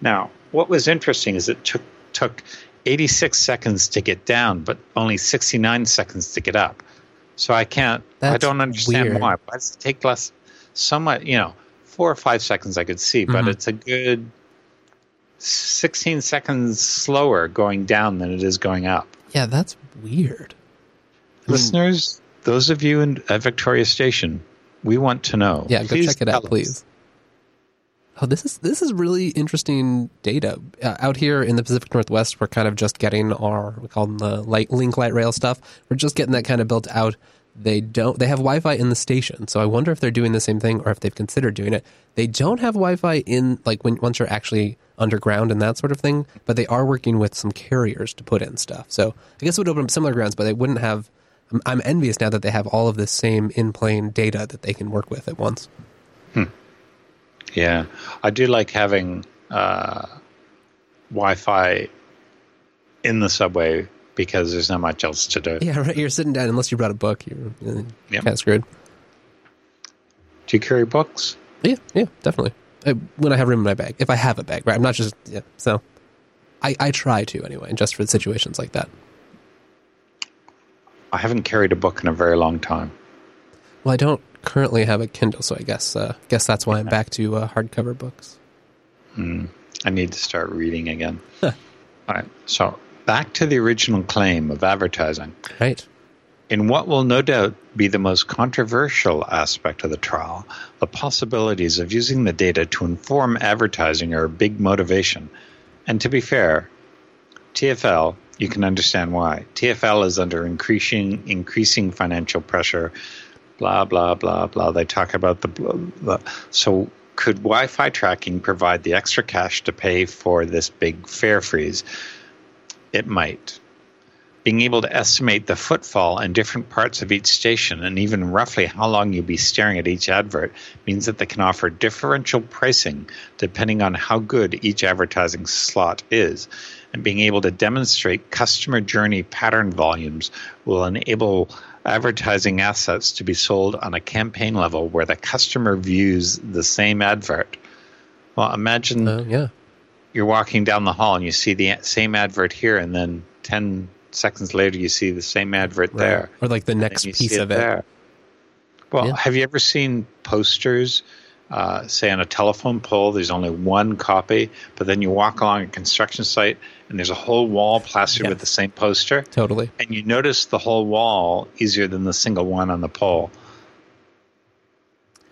Now, what was interesting is it took took 86 seconds to get down, but only 69 seconds to get up. So I can't. That's I don't understand weird. why. Why does it take less? Somewhat, you know, four or five seconds I could see, but mm-hmm. it's a good 16 seconds slower going down than it is going up. Yeah, that's weird. Listeners, those of you in, at Victoria Station, we want to know. yeah, go Please check it out, please. Oh, this is this is really interesting data. Uh, out here in the Pacific Northwest, we're kind of just getting our we call them the light link light rail stuff. We're just getting that kind of built out. They don't. They have Wi-Fi in the station, so I wonder if they're doing the same thing or if they've considered doing it. They don't have Wi-Fi in like when once you're actually underground and that sort of thing, but they are working with some carriers to put in stuff. So I guess it would open up similar grounds, but they wouldn't have. I'm, I'm envious now that they have all of this same in-plane data that they can work with at once. Yeah, I do like having uh, Wi-Fi in the subway because there's not much else to do. Yeah, right. You're sitting down unless you brought a book. You're uh, Yep. kind of screwed. Do you carry books? Yeah, yeah, definitely. I, when I have room in my bag, if I have a bag, right? I'm not just yeah. So, I I try to anyway, just for situations like that. I haven't carried a book in a very long time. Well, I don't currently have a Kindle, so I guess uh, guess that's why I'm back to uh, hardcover books. I need to start reading again. Huh. All right. So back to the original claim of advertising. Right. In what will no doubt be the most controversial aspect of the trial, the possibilities of using the data to inform advertising are a big motivation. And to be fair, TFL, you can understand why. TFL is under increasing increasing financial pressure. Blah blah blah blah. They talk about the blah, so. Could Wi-Fi tracking provide the extra cash to pay for this big fare freeze? It might being able to estimate the footfall in different parts of each station and even roughly how long you'll be staring at each advert means that they can offer differential pricing depending on how good each advertising slot is. And being able to demonstrate customer journey pattern volumes will enable advertising assets to be sold on a campaign level where the customer views the same advert. Well, imagine Uh, yeah. you're walking down the hall and you see the same advert here, and then 10 seconds later, you see the same advert there. Or like the next piece of it. there. Well, Yeah. have you ever seen posters, uh, say on a telephone pole, there's only one copy, but then you walk along a construction site and there's a whole wall plastered Yes. with the same poster, Totally. and you notice the whole wall easier than the single one on the pole.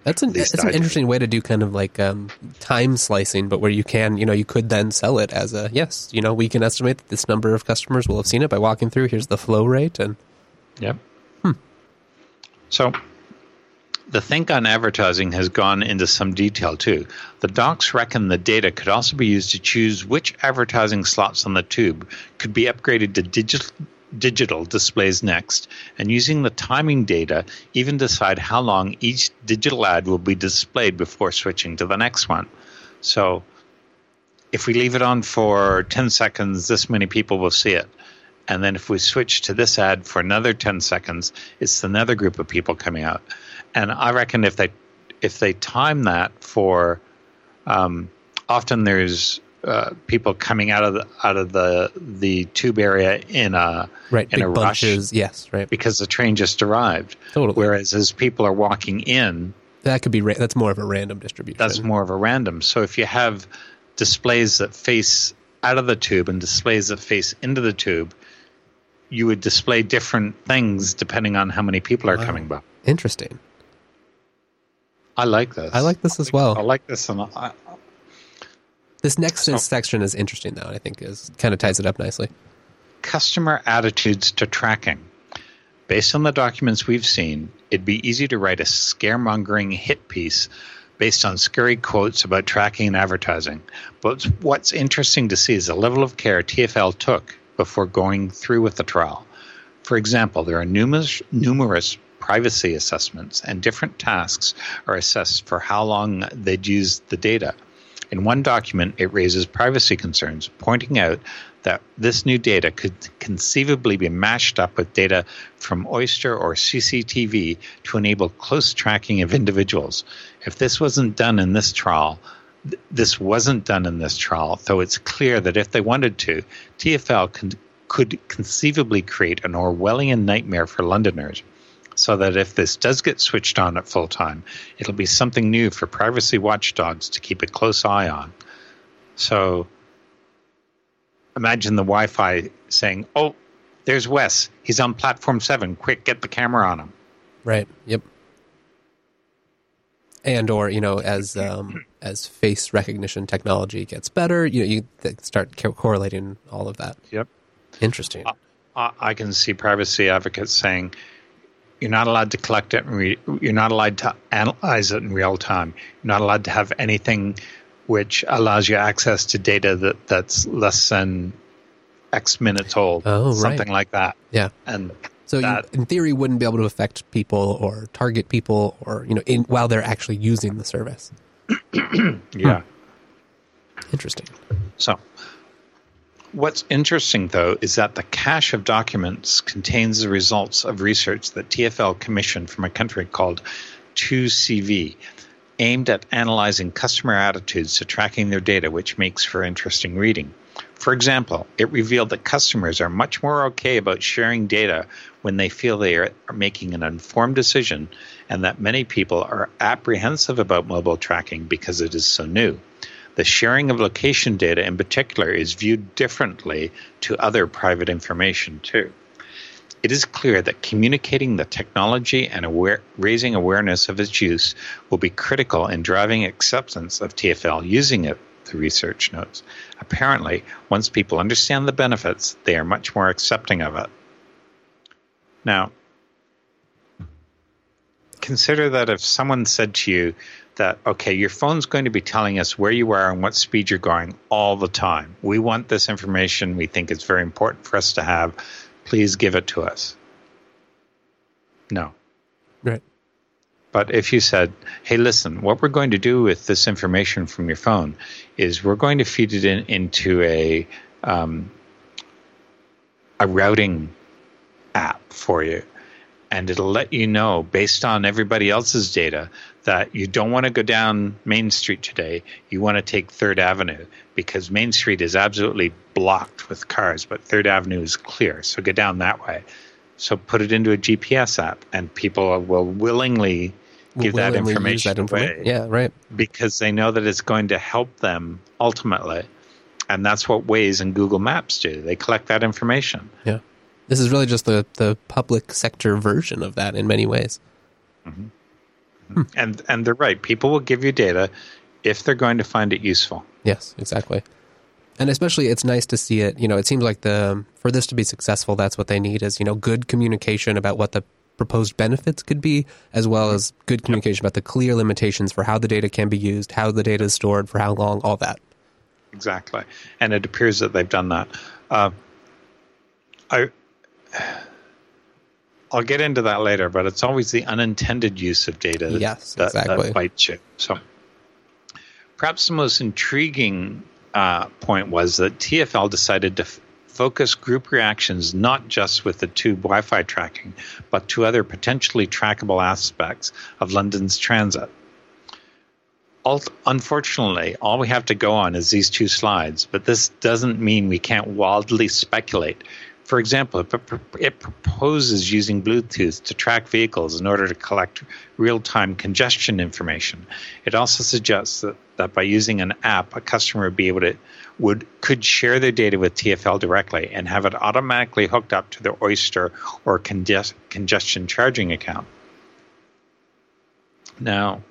That's an it's an interesting way to do kind of like um, time slicing, but where you can, you know, you could then sell it as a yes, you know, we can estimate that this number of customers will have seen it by walking through. Here's the flow rate, and Yep. So the think on advertising has gone into some detail too. The docs reckon the data could also be used to choose which advertising slots on the tube could be upgraded to digital digital displays next and using the timing data even decide how long each digital ad will be displayed before switching to the next one. So if we leave it on for 10 seconds this many people will see it and then if we switch to this ad for another 10 seconds it's another group of people coming out and i reckon if they if they time that for um, often there's uh, people coming out of the out of the the tube area in a right, in a rush yes, right, because the train just arrived totally. whereas as people are walking in that could be ra- that's more of a random distribution. that's more of a random. So if you have displays that face out of the tube and displays that face into the tube, you would display different things depending on how many people are Wow. coming by. interesting. I like this. I like this as well. I like this, and I, This next So- section is interesting, though. I think is kind of ties it up nicely. customer attitudes to tracking. Based on the documents we've seen, it'd be easy to write a scaremongering hit piece based on scary quotes about tracking and advertising. But what's interesting to see is the level of care TFL took before going through with the trial. For example, there are numerous, numerous privacy assessments, and different tasks are assessed for how long they'd use the data. In one document, it raises privacy concerns, pointing out that this new data could conceivably be mashed up with data from Oyster or CCTV to enable close tracking of individuals. If this wasn't done in this trial, th- this wasn't done in this trial, though it's clear that if they wanted to, TFL could conceivably create an Orwellian nightmare for Londoners so that if this does get switched on at full time, it'll be something new for privacy watchdogs to keep a close eye on. So imagine the Wi Fi saying, oh, there's Wes. He's on platform seven. Quick, get the camera on him. Right. Yep. And or you know, as um, as face recognition technology gets better, you know, you start correlating all of that. Yep. Interesting. Uh, I can see privacy advocates saying you're not allowed to collect it. Re- you're not allowed to analyze it in real time. You're not allowed to have anything which allows you access to data that, that's less than X minutes old. Oh, something right. like that. Yeah. And so that, you, in theory, wouldn't be able to affect people or target people or you know in, while they're actually using the service. yeah. Hmm. Interesting. So, what's interesting though is that the cache of documents contains the results of research that TFL commissioned from a country called 2CV, aimed at analyzing customer attitudes to tracking their data, which makes for interesting reading. For example, it revealed that customers are much more okay about sharing data when they feel they are making an informed decision, and that many people are apprehensive about mobile tracking because it is so new. The sharing of location data, in particular, is viewed differently to other private information, too. It is clear that communicating the technology and aware, raising awareness of its use will be critical in driving acceptance of TFL using it, the research notes. Apparently, once people understand the benefits, they are much more accepting of it. Now, consider that if someone said to you that, okay, your phone's going to be telling us where you are and what speed you're going all the time. We want this information. We think it's very important for us to have. Please give it to us. No. Right. But if you said, hey, listen, what we're going to do with this information from your phone is we're going to feed it in into a um, a routing app for you, and it'll let you know based on everybody else's data that you don't want to go down Main Street today. You want to take Third Avenue because Main Street is absolutely blocked with cars, but Third Avenue is clear. So go down that way. So put it into a GPS app, and people will willingly give that Willingly information, that information. away Yeah. Right. because they know that it's going to help them ultimately. And that's what Waze and Google Maps do. They collect that information. Yeah. This is really just the the public sector version of that in many ways. Mm-hmm. And and they're right. People will give you data if they're going to find it useful. Yes, exactly. And especially, it's nice to see it. You know, it seems like the for this to be successful, that's what they need is you know good communication about what the proposed benefits could be, as well as good communication about the clear limitations for how the data can be used, how the data is stored, for how long, all that. Exactly. And it appears that they've done that. Uh, I I'll get into that later, but it's always the unintended use of data that, Yes, that, exactly. that bites you. So perhaps the most intriguing uh, point was that TFL decided to f- focus group reactions not just with the tube Wi Fi tracking, but to other potentially trackable aspects of London's transit. Alt- unfortunately, all we have to go on is these two slides, but this doesn't mean we can't wildly speculate. For example, it, it proposes using Bluetooth to track vehicles in order to collect real time congestion information. It also suggests that, that by using an app, a customer would be able to would could share their data with TFL directly and have it automatically hooked up to their Oyster or conges- congestion charging account. Now,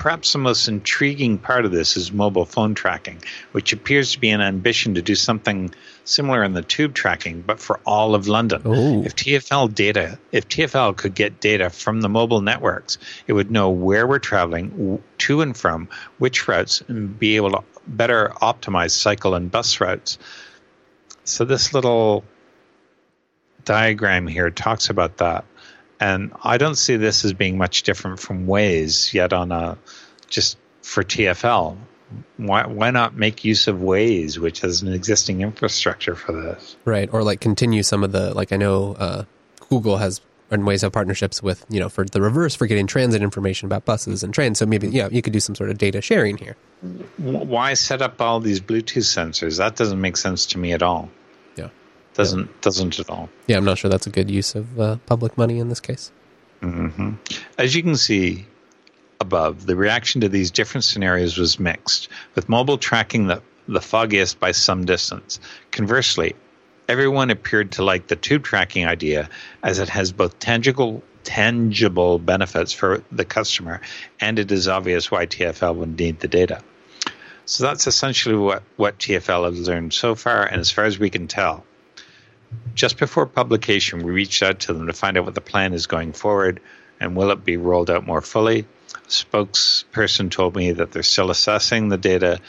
Perhaps the most intriguing part of this is mobile phone tracking, which appears to be an ambition to do something similar in the tube tracking, but for all of London. Ooh. If TFL data, if TFL could get data from the mobile networks, it would know where we're traveling to and from, which routes, and be able to better optimize cycle and bus routes. So this little diagram here talks about that. And I don't see this as being much different from Waze yet on a just for TFL. Why why not make use of Waze, which has an existing infrastructure for this? Right. Or like continue some of the like I know uh, Google has and Waze have partnerships with you know for the reverse for getting transit information about buses and trains. So maybe yeah you could do some sort of data sharing here. Why set up all these Bluetooth sensors? That doesn't make sense to me at all. Yeah. Doesn't doesn't at all. Yeah, I'm not sure that's a good use of uh, public money in this case. hmm As you can see above, the reaction to these different scenarios was mixed, with mobile tracking the, the foggiest by some distance. Conversely, everyone appeared to like the tube tracking idea as it has both tangible tangible benefits for the customer and it is obvious why TFL would need the data. So that's essentially what, what TFL has learned so far, and as far as we can tell. Just before publication, we reached out to them to find out what the plan is going forward and will it be rolled out more fully. A spokesperson told me that they're still assessing the data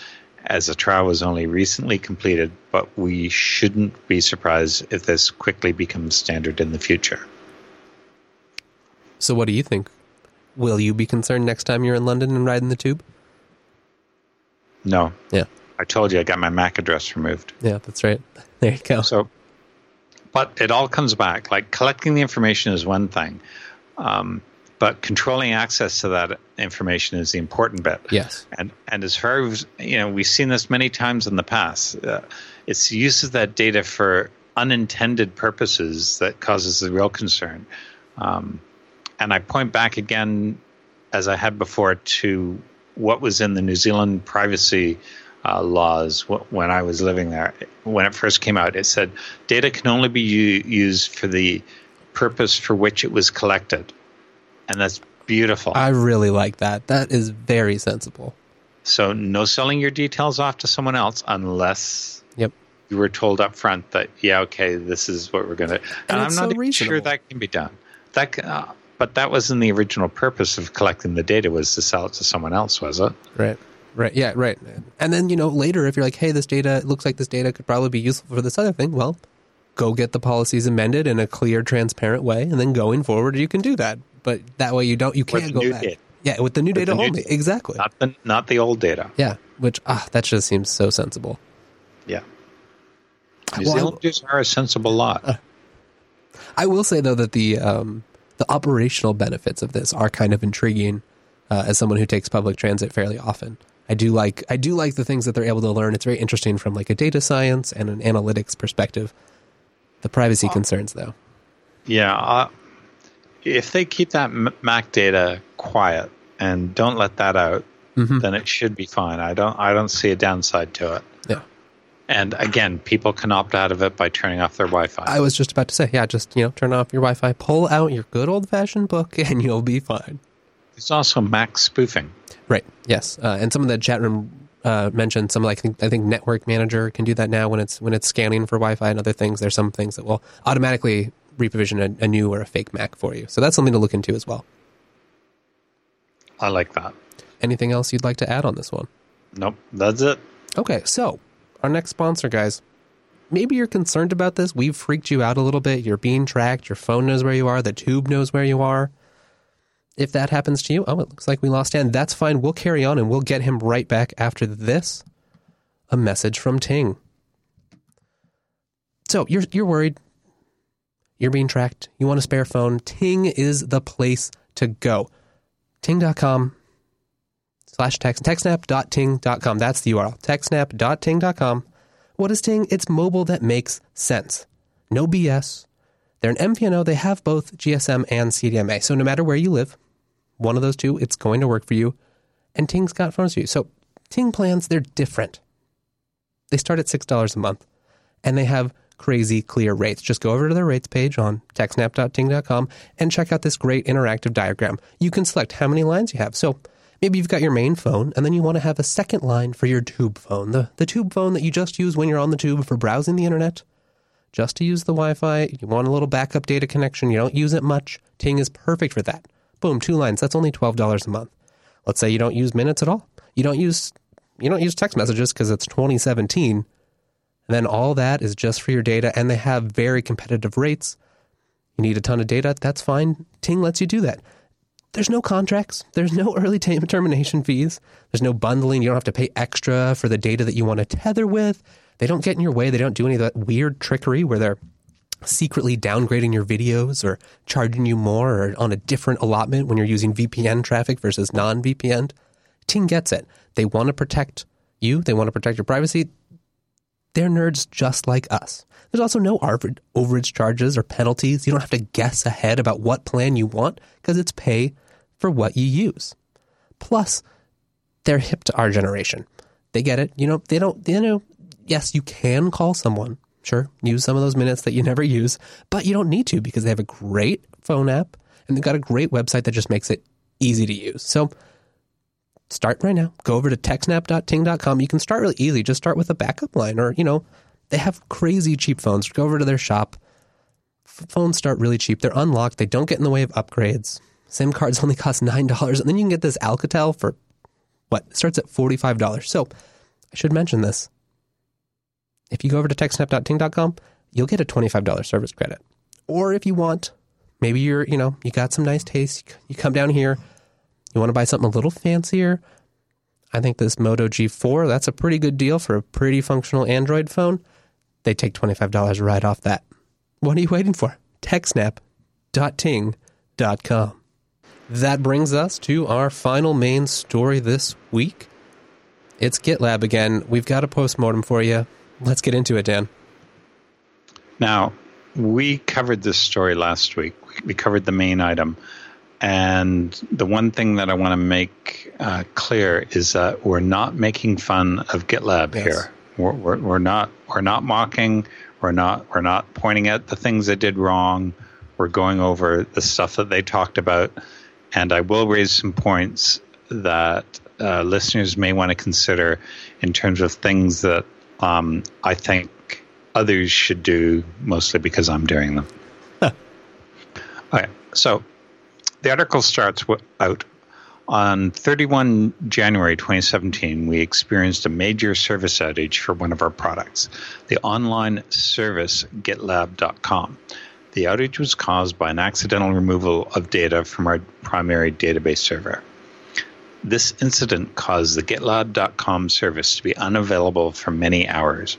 as the trial was only recently completed, but we shouldn't be surprised if this quickly becomes standard in the future. So, what do you think? Will you be concerned next time you're in London and riding the tube? No. Yeah. I told you I got my MAC address removed. Yeah, that's right. There you go. So, but it all comes back. Like collecting the information is one thing, um, but controlling access to that information is the important bit. Yes. And and as far as you know, we've seen this many times in the past. Uh, it's uses that data for unintended purposes that causes the real concern. Um, and I point back again, as I had before, to what was in the New Zealand privacy uh, laws when I was living there. When it first came out, it said data can only be u- used for the purpose for which it was collected, and that's beautiful. I really like that. That is very sensible. So no selling your details off to someone else unless yep. you were told up front that yeah, okay, this is what we're going to. And, and I'm not so sure that can be done. That. Uh, but that wasn't the original purpose of collecting the data was to sell it to someone else was it right right yeah right and then you know later if you're like hey this data it looks like this data could probably be useful for this other thing well go get the policies amended in a clear transparent way and then going forward you can do that but that way you don't you can't go back data. yeah with the new with data new only data. exactly not the not the old data yeah which ah that just seems so sensible yeah New Well, Zealanders are a sensible lot. I will say though that the um, the operational benefits of this are kind of intriguing. Uh, as someone who takes public transit fairly often, I do like I do like the things that they're able to learn. It's very interesting from like a data science and an analytics perspective. The privacy concerns, though, Yeah, uh, if they keep that Mac data quiet and don't let that out, Mhm. then it should be fine. I don't I don't see a downside to it. yeah. And again, people can opt out of it by turning off their Wi-Fi. I was just about to say, yeah, just you know, turn off your Wi-Fi, pull out your good old fashioned book, and you'll be fine. There's also Mac spoofing. Right. Yes. Uh, and some of the chat room uh, mentioned some like I think, I think Network Manager can do that now when it's when it's scanning for Wi-Fi and other things. There's some things that will automatically reprovision a, a new or a fake Mac for you. So that's something to look into as well. I like that. Anything else you'd like to add on this one? Nope, that's it. Okay, so our next sponsor, guys. Maybe you're concerned about this. We've freaked you out a little bit. You're being tracked. Your phone knows where you are. The tube knows where you are. If that happens to you, oh, it looks like we lost Dan. That's fine. We'll carry on and we'll get him right back after this. A message from Ting. So you're you're worried. You're being tracked. You want a spare phone. Ting is the place to go. Ting.com slash text techsnap.ting.com. That's the URL. Techsnap.ting.com. What is Ting? It's mobile that makes sense. No BS. They're an MVNO. They have both GSM and CDMA. So no matter where you live, one of those two, it's going to work for you. And Ting's got phones for you. So Ting plans, they're different. They start at $6 a month and they have crazy clear rates. Just go over to their rates page on techsnap.ting.com and check out this great interactive diagram. You can select how many lines you have. So maybe you've got your main phone and then you want to have a second line for your tube phone, the, the tube phone that you just use when you're on the tube for browsing the internet. Just to use the Wi Fi, you want a little backup data connection, you don't use it much. Ting is perfect for that. Boom, two lines. That's only $12 a month. Let's say you don't use minutes at all. You don't use you don't use text messages because it's 2017. And then all that is just for your data, and they have very competitive rates. You need a ton of data, that's fine. Ting lets you do that. There's no contracts, there's no early termination fees, there's no bundling. You don't have to pay extra for the data that you want to tether with. They don't get in your way, they don't do any of that weird trickery where they're secretly downgrading your videos or charging you more or on a different allotment when you're using VPN traffic versus non VPN. Ting gets it. They want to protect you, they want to protect your privacy. They're nerds just like us. There's also no overage charges or penalties. You don't have to guess ahead about what plan you want because it's pay for what you use. Plus, they're hip to our generation. They get it. You know, they don't, you know, yes, you can call someone Sure, use some of those minutes that you never use, but you don't need to because they have a great phone app and they've got a great website that just makes it easy to use. So start right now. Go over to techsnap.ting.com. You can start really easy. Just start with a backup line or, you know, they have crazy cheap phones. Go over to their shop. Phones start really cheap. They're unlocked. They don't get in the way of upgrades. SIM cards only cost $9 and then you can get this Alcatel for what? It starts at $45. So I should mention this. If you go over to techsnap.ting.com, you'll get a $25 service credit. Or if you want, maybe you're, you know, you got some nice taste. You come down here, you want to buy something a little fancier. I think this Moto G4, that's a pretty good deal for a pretty functional Android phone. They take $25 right off that. What are you waiting for? TechSnap.ting.com. That brings us to our final main story this week. It's GitLab again. We've got a postmortem for you. Let's get into it, Dan. Now, we covered this story last week. We covered the main item. And the one thing that I want to make uh, clear is that we're not making fun of GitLab yes. here. We're, we're, we're, not we're not mocking. We're not we're not pointing out the things they did wrong. We're going over the stuff that they talked about, and I will raise some points that uh, listeners may want to consider in terms of things that um, I think others should do, mostly because I'm doing them. Huh. Okay, so the article starts out on 31 January 2017, we experienced a major service outage for one of our products, the online service GitLab.com. The outage was caused by an accidental removal of data from our primary database server. This incident caused the GitLab.com service to be unavailable for many hours.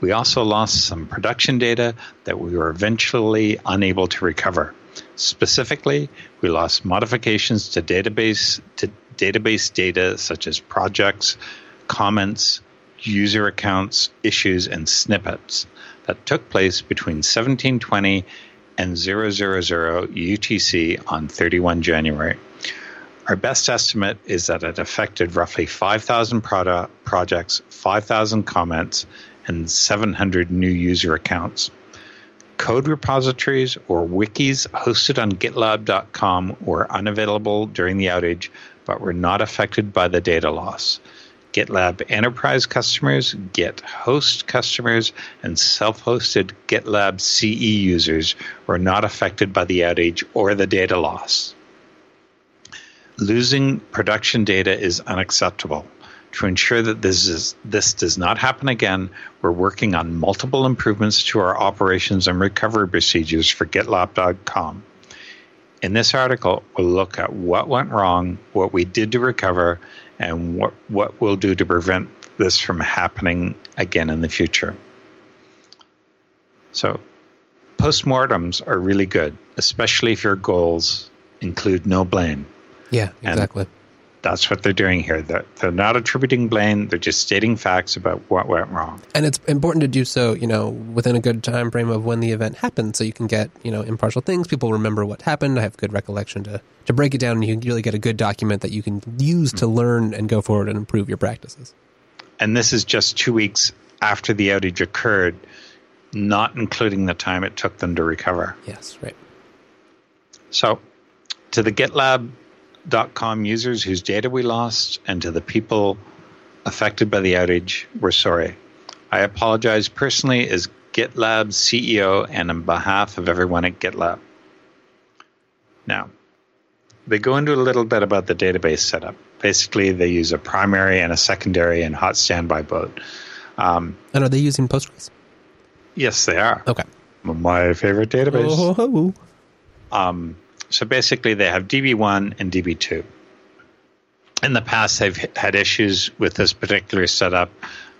We also lost some production data that we were eventually unable to recover. Specifically, we lost modifications to database to database data such as projects, comments, user accounts, issues, and snippets that took place between 1720 and 000 UTC on 31 January. Our best estimate is that it affected roughly 5,000 projects, 5,000 comments, and 700 new user accounts. Code repositories or wikis hosted on GitLab.com were unavailable during the outage, but were not affected by the data loss. GitLab Enterprise customers, GitHost customers, and self hosted GitLab CE users were not affected by the outage or the data loss. Losing production data is unacceptable. To ensure that this is this does not happen again, we're working on multiple improvements to our operations and recovery procedures for GitLab.com. In this article, we'll look at what went wrong, what we did to recover, and what, what we'll do to prevent this from happening again in the future. So, postmortems are really good, especially if your goals include no blame. Yeah, exactly. And that's what they're doing here. They're, they're not attributing blame. They're just stating facts about what went wrong. And it's important to do so, you know, within a good time frame of when the event happened, so you can get, you know, impartial things. People remember what happened. I have good recollection to to break it down, and you can really get a good document that you can use to mm-hmm. learn and go forward and improve your practices. And this is just two weeks after the outage occurred, not including the time it took them to recover. Yes, right. So, to the GitLab com users whose data we lost and to the people affected by the outage, we're sorry. I apologize personally as GitLab CEO and on behalf of everyone at GitLab. Now, they go into a little bit about the database setup. Basically, they use a primary and a secondary and hot standby boat. Um, and are they using Postgres? Yes, they are. Okay. My favorite database. Oh. Um, so basically, they have DB1 and DB2. In the past, they've had issues with this particular setup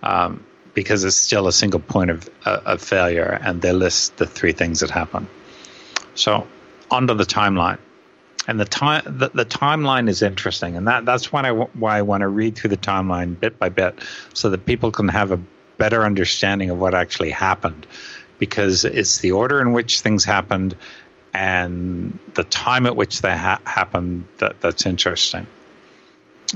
um, because it's still a single point of, uh, of failure, and they list the three things that happen. So, onto the timeline. And the time the, the timeline is interesting, and that, that's why I, why I want to read through the timeline bit by bit so that people can have a better understanding of what actually happened because it's the order in which things happened and the time at which they ha- happened that, that's interesting.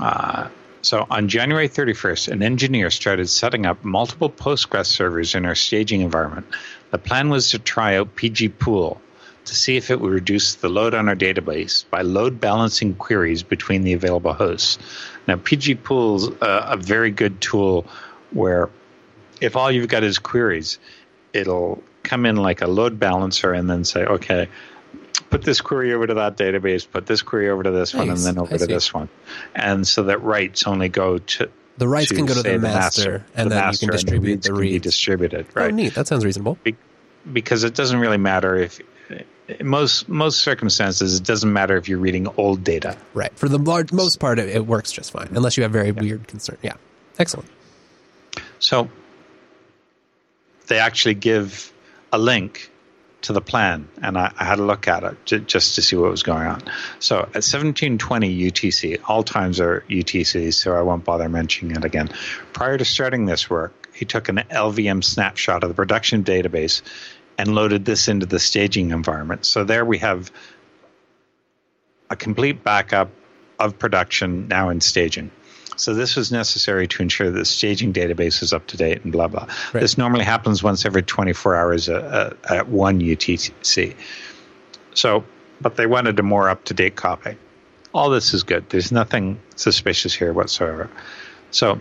Uh, So on January 31st, an engineer started setting up multiple Postgres servers in our staging environment. The plan was to try out PG Pool to see if it would reduce the load on our database by load balancing queries between the available hosts. Now, PG Pool is a, a very good tool where if all you've got is queries, it'll come in like a load balancer and then say, okay, put this query over to that database, put this query over to this nice. one, and then over I to see. this one. And so that writes only go to the writes can go to the, the master, master, and the then master, you can distribute the, the reads. distributed, oh, right? Oh, neat. That sounds reasonable. Be- because it doesn't really matter if in most most circumstances it doesn't matter if you're reading old data. Right. For the large most part, it, it works just fine, unless you have very yeah. weird concern. Yeah. Excellent. So they actually give a link to the plan, and I, I had a look at it j- just to see what was going on. So at 1720 UTC, all times are UTC, so I won't bother mentioning it again. Prior to starting this work, he took an LVM snapshot of the production database and loaded this into the staging environment. So there we have a complete backup of production now in staging. So this was necessary to ensure that the staging database is up to date and blah blah. Right. This normally happens once every 24 hours at, uh, uh, at one UTC. So, but they wanted a more up to date copy. All this is good. There's nothing suspicious here whatsoever. So,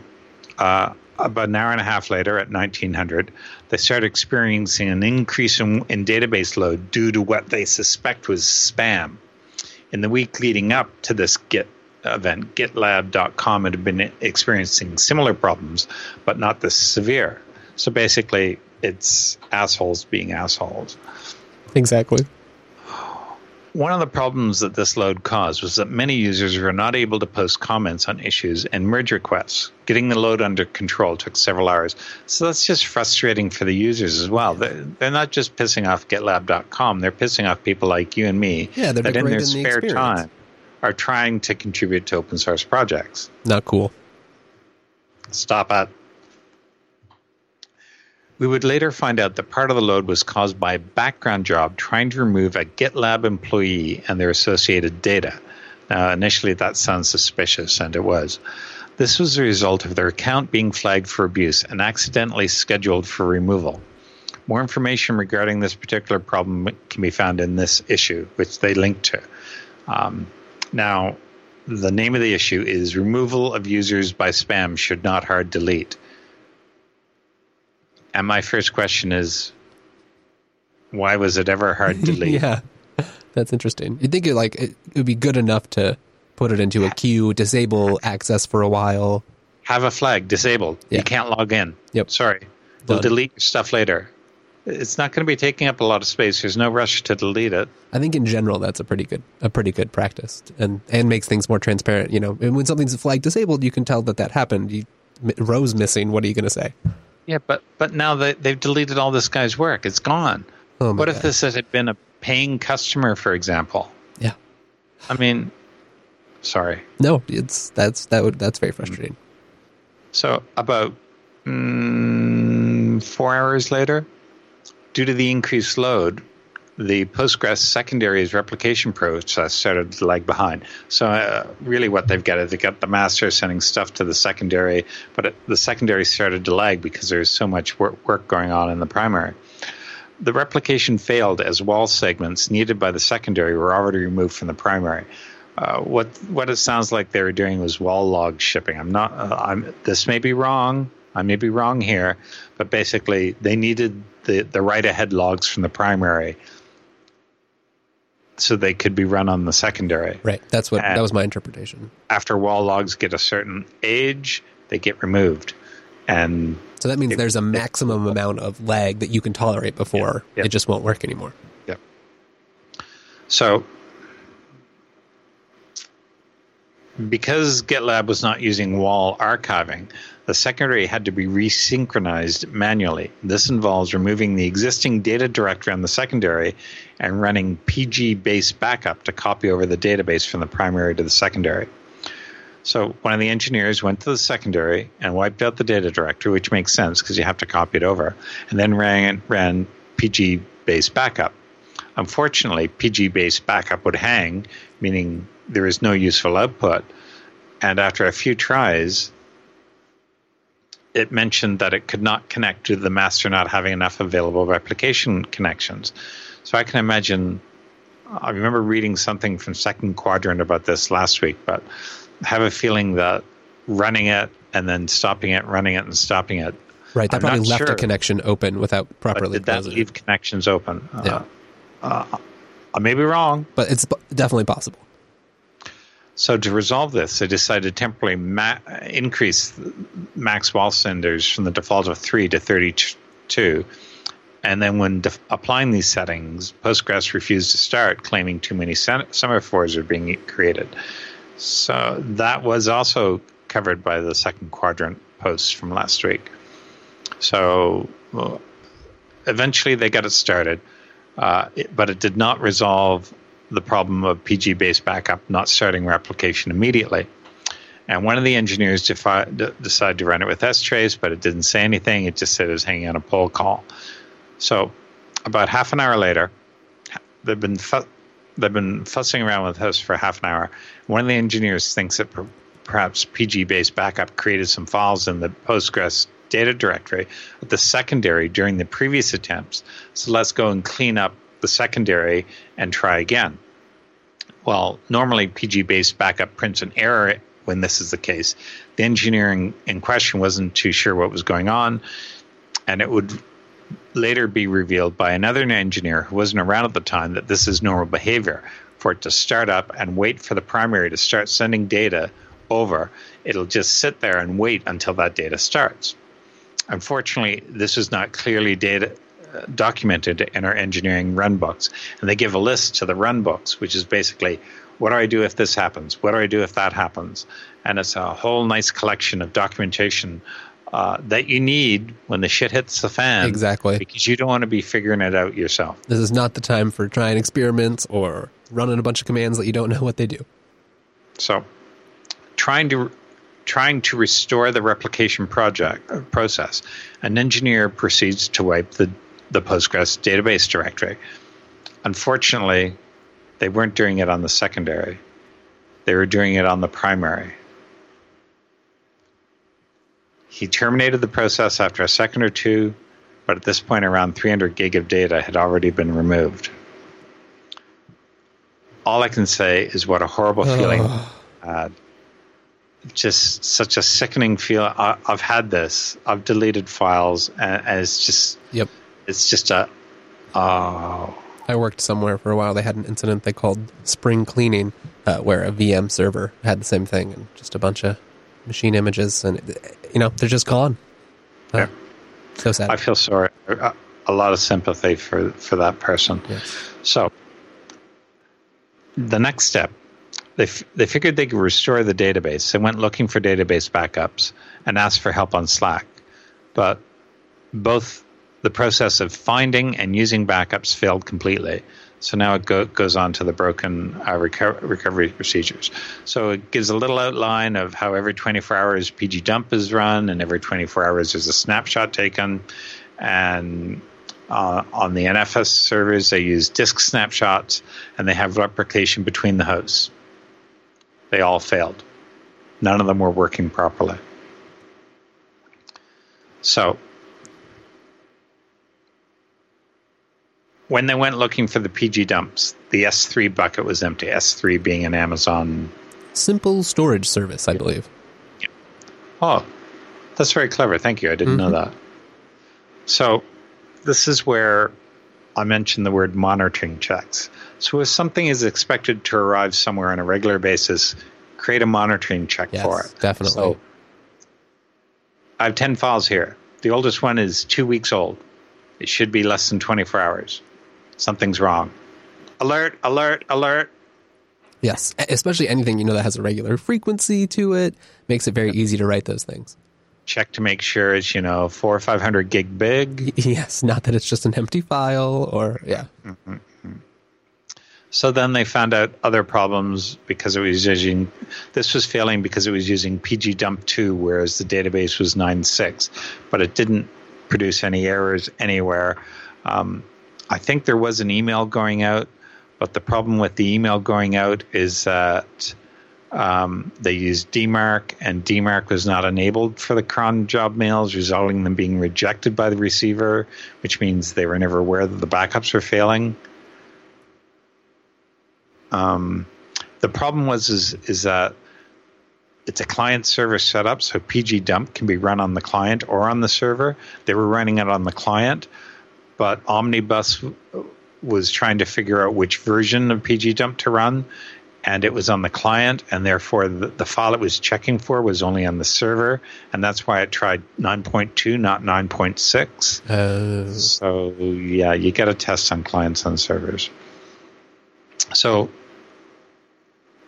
uh, about an hour and a half later, at 1900, they started experiencing an increase in, in database load due to what they suspect was spam. In the week leading up to this Git event, GitLab.com had been experiencing similar problems, but not this severe. So basically, it's assholes being assholes. Exactly. One of the problems that this load caused was that many users were not able to post comments on issues and merge requests. Getting the load under control took several hours. So that's just frustrating for the users as well. They're not just pissing off GitLab.com, they're pissing off people like you and me yeah, that in their spare the time are trying to contribute to open source projects. Not cool. Stop it. We would later find out that part of the load was caused by a background job trying to remove a GitLab employee and their associated data. Now, initially, that sounds suspicious, and it was. This was a result of their account being flagged for abuse and accidentally scheduled for removal. More information regarding this particular problem can be found in this issue, which they link to. Um, now, the name of the issue is Removal of Users by Spam Should Not Hard Delete. And my first question is why was it ever hard to delete? yeah, that's interesting. You'd think it like it would be good enough to put it into a queue, disable access for a while, have a flag disabled. Yeah. You can't log in. Yep. Sorry. They'll delete your stuff later it's not going to be taking up a lot of space. There's no rush to delete it. I think in general that's a pretty good a pretty good practice and and makes things more transparent. You know, and when something's flagged disabled, you can tell that that happened. You, rows missing. What are you going to say? Yeah, but but now they, they've deleted all this guy's work. It's gone. Oh what God. if this had been a paying customer, for example? Yeah. I mean, sorry. No, it's that's that would that's very frustrating. So about mm, four hours later, due to the increased load, the Postgres secondary's replication process started to lag behind. So, uh, really, what they've got is they've got the master sending stuff to the secondary, but it, the secondary started to lag because there's so much work, work going on in the primary. The replication failed as WAL segments needed by the secondary were already removed from the primary. Uh, what what it sounds like they were doing was WAL log shipping. I'm not. Uh, I'm. This may be wrong. I may be wrong here, but basically they needed the, the write ahead logs from the primary so they could be run on the secondary. Right. That's what and that was my interpretation. After WAL logs get a certain age, they get removed. And so that means it, there's a maximum it, amount of lag that you can tolerate before yeah, yeah. it just won't work anymore. Yep. So because GitLab was not using WAL archiving, the secondary had to be resynchronized manually. This involves removing the existing data directory on the secondary and running pg_basebackup to copy over the database from the primary to the secondary. So one of the engineers went to the secondary and wiped out the data directory, which makes sense because you have to copy it over, and then ran, ran PG based backup. Unfortunately, pg_basebackup would hang, meaning there is no useful output and after a few tries, it mentioned that it could not connect to the master not having enough available replication connections. So I can imagine. I remember reading something from 2ndQuadrant about this last week, but I have a feeling that running it and then stopping it, running it and stopping it. Right, that I'm probably left sure. a connection open without properly. But did that leave it. connections open? Yeah. Uh, uh, I may be wrong. But it's definitely possible. So to resolve this, they decided to temporarily ma- increase max_wal_senders from the default of 3 to 32. And then when def- applying these settings, Postgres refused to start, claiming too many semaphores are being created. So that was also covered by the 2ndQuadrant post from last week. So well, eventually they got it started, uh, it- but it did not resolve the problem of pg_basebackup not starting replication immediately. And one of the engineers defi- d- decided to run it with strace, but it didn't say anything. It just said it was hanging on a poll call. So, about half an hour later, they've been fu- they've been fussing around with this for half an hour. One of the engineers thinks that per- perhaps pg_basebackup created some files in the Postgres data directory at the secondary during the previous attempts. So let's go and clean up the secondary and try again. Well, normally pg_basebackup prints an error when this is the case. The engineering in question wasn't too sure what was going on, and it would later be revealed by another engineer who wasn't around at the time that this is normal behavior for it to start up and wait for the primary to start sending data over. It'll just sit there and wait until that data starts. Unfortunately, this is not clearly data documented in our engineering run books, and they give a list to the run books, which is basically what do I do if this happens? What do I do if that happens? And it's a whole nice collection of documentation uh, that you need when the shit hits the fan. Exactly. Because you don't want to be figuring it out yourself. This is not the time for trying experiments or running a bunch of commands that you don't know what they do. So, trying to trying to restore the replication project uh, process, an engineer proceeds to wipe the the Postgres database directory. Unfortunately, they weren't doing it on the secondary; they were doing it on the primary. He terminated the process after a second or two, but at this point, around 300 gig of data had already been removed. All I can say is what a horrible feeling uh, just such a sickening feel. I, I've had this. I've deleted files, and, and it's just Yep. It's just a oh I worked somewhere for a while. They had an incident they called spring cleaning, uh, where a VM server had the same thing and just a bunch of machine images, and you know they're just gone. Uh, Yeah. So sad. I feel sorry. A, lot of sympathy for for that person. Yes. So the next step, they f- they figured they could restore the database. They went looking for database backups and asked for help on Slack, but both the process of finding and using backups failed completely. So now it go, goes on to the broken uh, reco- recovery procedures. So it gives a little outline of how every 24 hours PG dump is run, and every 24 hours there's a snapshot taken, and uh, on the NFS servers, they use disk snapshots and they have replication between the hosts. They all failed. None of them were working properly. So, when they went looking for the PG dumps, the S3 bucket was empty. S3 being an Amazon. Simple storage service, I believe. Oh, that's very clever. Thank you. I didn't know mm-hmm. that. So, this is where I mentioned the word monitoring checks. So if something is expected to arrive somewhere on a regular basis, create a monitoring check Yes, for it. definitely. So I have 10 files here. The oldest one is two weeks old. It should be less than 24 hours. Something's wrong. Alert, alert, alert. Yes, especially anything you know that has a regular frequency to it makes it very easy to write those things. Check to make sure it's, you know, four or 500 gig big. Yes, not that it's just an empty file or yeah. Mm, mm, mm. So then they found out other problems because it was using this was failing because it was using PG dump 2 whereas the database was 9.6 but it didn't produce any errors anywhere. Um, I think there was an email going out, but the problem with the email going out is that Um, they used DMARC, and DMARC was not enabled for the cron job mails, resulting in them being rejected by the receiver, which means they were never aware that the backups were failing. Um, the problem was is is that it's a client server setup, so PG dump can be run on the client or on the server. They were running it on the client, but Omnibus was trying to figure out which version of PG dump to run, and it was on the client, and therefore the, the file it was checking for was only on the server, and that's why it tried 9.2, not 9.6. Uh, So yeah, you get a test on clients and servers. So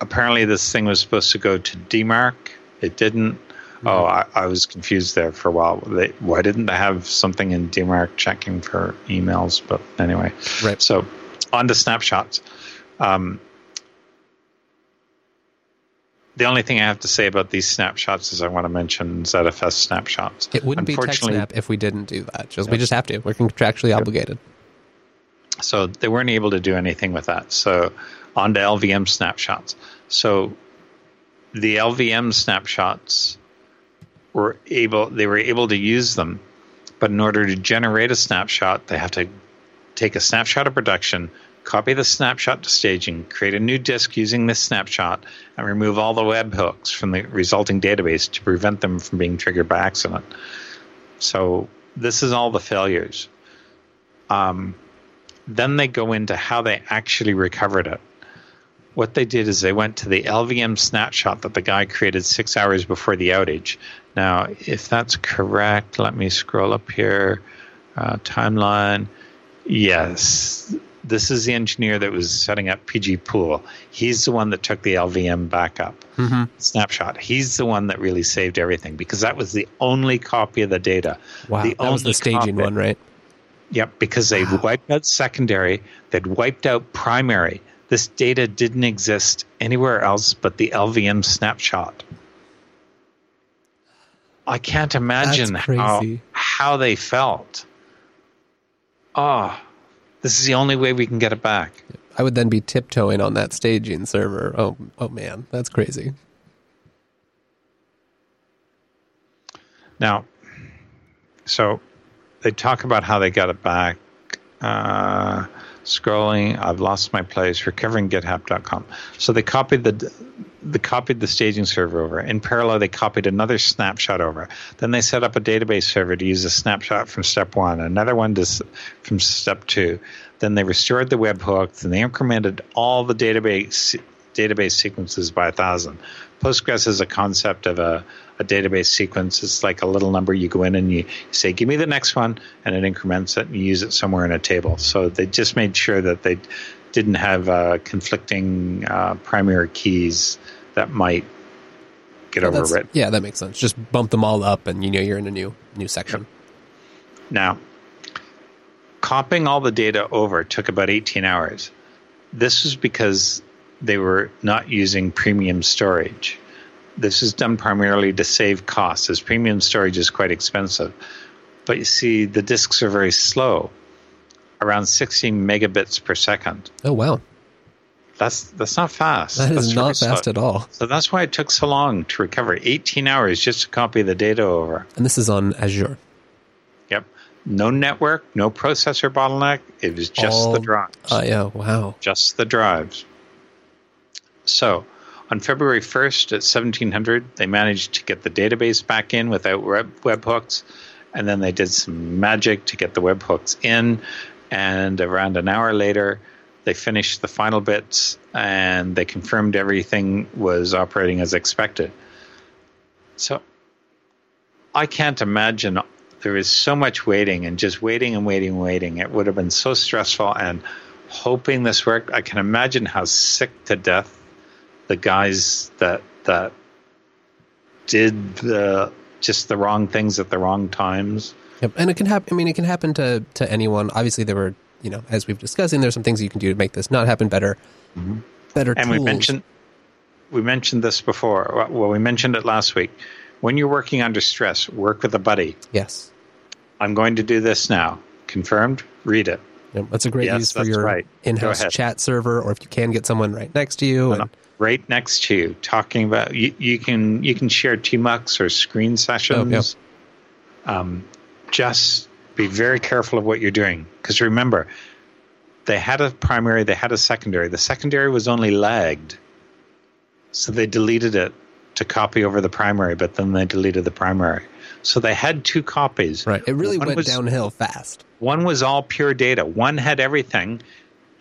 apparently this thing was supposed to go to DMARC. It didn't. Oh, I, I was confused there for a while. They, why didn't they have something in DMARC checking for emails? But anyway, Right. So on to snapshots. Um, the only thing I have to say about these snapshots is I want to mention ZFS snapshots. it wouldn't be TechSnap if we didn't do that. Just we just have to. We're contractually obligated. So they weren't able to do anything with that. So on to LVM snapshots. So the LVM snapshots were able they were able to use them, but in order to generate a snapshot, they have to take a snapshot of production, copy the snapshot to staging, create a new disk using this snapshot, and remove all the webhooks from the resulting database to prevent them from being triggered by accident. So this is all the failures. Um, then they go into how they actually recovered it. What they did is they went to the LVM snapshot that the guy created six hours before the outage. Now, if that's correct, let me scroll up here. Uh, timeline. Yes, this is the engineer that was setting up PG Pool. He's the one that took the LVM backup hmm snapshot. He's the one that really saved everything because that was the only copy of the data. Wow, The that was the staging copy. one, right? Yep, because they Wow. wiped out secondary, they'd wiped out primary. This data didn't exist anywhere else but the LVM snapshot. I can't imagine how how they felt. Oh, this is the only way we can get it back. I would then be tiptoeing on that staging server. Oh, oh man, that's crazy. Now, so they talk about how they got it back. Uh, scrolling, I've lost my place. Recovering GitHub.com. So they copied the they copied the staging server over. In parallel, they copied another snapshot over. Then they set up a database server to use a snapshot from step one, another one to, from step two. Then they restored the webhooks and they incremented all the database database sequences by a thousand. Postgres is a concept of a, a database sequence. It's like a little number you go in and you say, "Give me the next one," and it increments it and you use it somewhere in a table. So they just made sure that they didn't have uh, conflicting uh, primary keys that might get Well, overwritten. Yeah, that makes sense. Just bump them all up, and you know you're in a new new section. Now, copying all the data over took about 18 hours. This was because they were not using premium storage. This is done primarily to save costs, as premium storage is quite expensive. But you see, the disks are very slow, around 16 megabits per second. Oh wow, That's that's not fast. that is not fast slow. at all. So that's why it took so long to recover 18 hours just to copy the data over. And this is on Azure. Yep. No network, no processor bottleneck. It was just All- the drives. Uh, yeah, wow. just the drives. So, on February 1st at 1700, they managed to get the database back in without web, webhooks. And then they did some magic to get the webhooks in. And around an hour later, they finished the final bits and they confirmed everything was operating as expected. So, I can't imagine there is so much waiting and just waiting and waiting and waiting. It would have been so stressful and hoping this worked. I can imagine how sick to death the guys that that did the just the wrong things at the wrong times. Yep. And it can happen. I mean, it can happen to to anyone. Obviously, there were you know, as we've discussing, there's some things you can do to make this not happen better. Mm-hmm. Better And tools. we mentioned we mentioned this before. Well, we mentioned it last week. When you're working under stress, work with a buddy. yes. I'm going to do this now. Confirmed. Read it. Yep. That's a great Yes, use for your right. In-house chat server, or if you can get someone right next to you. No, And, no. Right next to you, talking about you, you can you can share tmux or screen sessions. Oh, Um, just be very careful of what you're doing because remember, they had a primary, they had a secondary. The secondary was only lagged, so they deleted it to copy over the primary, but then they deleted the primary. So they had two copies. Right. It really One went was- downhill fast. One was all pure data. One had everything,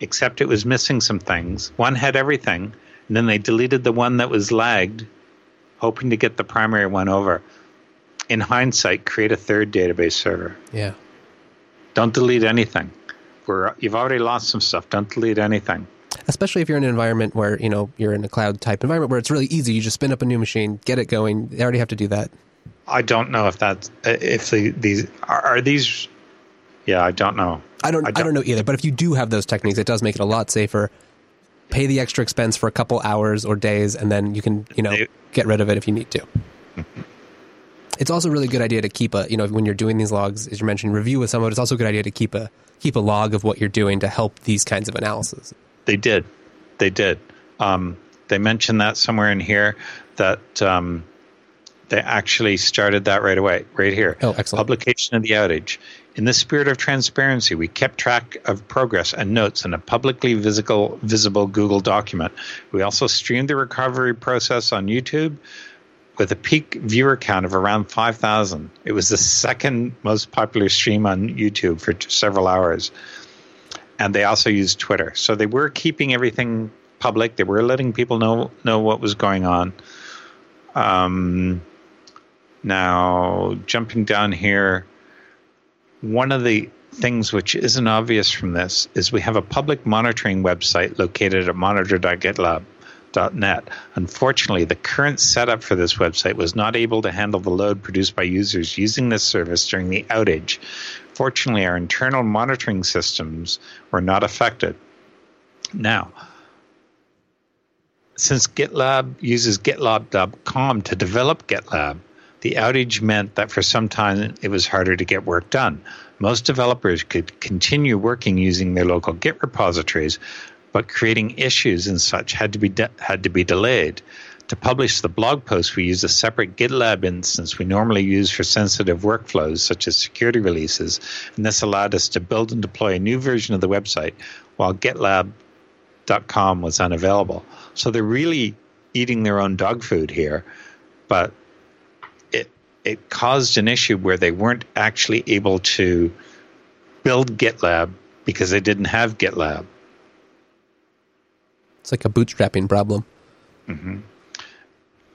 except it was missing some things. One had everything, and then they deleted the one that was lagged, hoping to get the primary one over. In hindsight, create a third database server. Yeah. Don't delete anything. We're, you've already lost some stuff. Don't delete anything. Especially if you're in an environment where, you know, you're in a cloud type environment where it's really easy. You just spin up a new machine, get it going. They already have to do that. I don't know if that's if the, these are, are these. Yeah, I don't know. I don't, I I don't don't- know either. But if you do have those techniques, it does make it a lot safer. Pay the extra expense for a couple hours or days, and then you can, you know, get rid of it if you need to. it's also a really good idea to keep a, you know, when you're doing these logs, as you mentioned, review with someone. It's also a good idea to keep a keep a log of what you're doing to help these kinds of analysis. They did. They did. Um, they mentioned that somewhere in here that um, they actually started that right away, right here. Oh, excellent. Publication of the outage. In the spirit of transparency, we kept track of progress and notes in a publicly visible, visible Google document. We also streamed the recovery process on YouTube with a peak viewer count of around 5,000. It was the second most popular stream on YouTube for several hours and they also used Twitter. So they were keeping everything public. They were letting people know know what was going on. Um, now, jumping down here, one of the things which isn't obvious from this is we have a public monitoring website located at monitor.gitlab.net. Unfortunately, the current setup for this website was not able to handle the load produced by users using this service during the outage. Fortunately, our internal monitoring systems were not affected. Now, since GitLab uses GitLab.com to develop GitLab, the outage meant that for some time it was harder to get work done. Most developers could continue working using their local Git repositories, but creating issues and such had to be de- had to be delayed. To publish the blog post, we used a separate GitLab instance we normally use for sensitive workflows such as security releases, and this allowed us to build and deploy a new version of the website while GitLab.com was unavailable. So they're really eating their own dog food here, but it caused an issue where they weren't actually able to build GitLab because they didn't have GitLab. It's like a bootstrapping problem.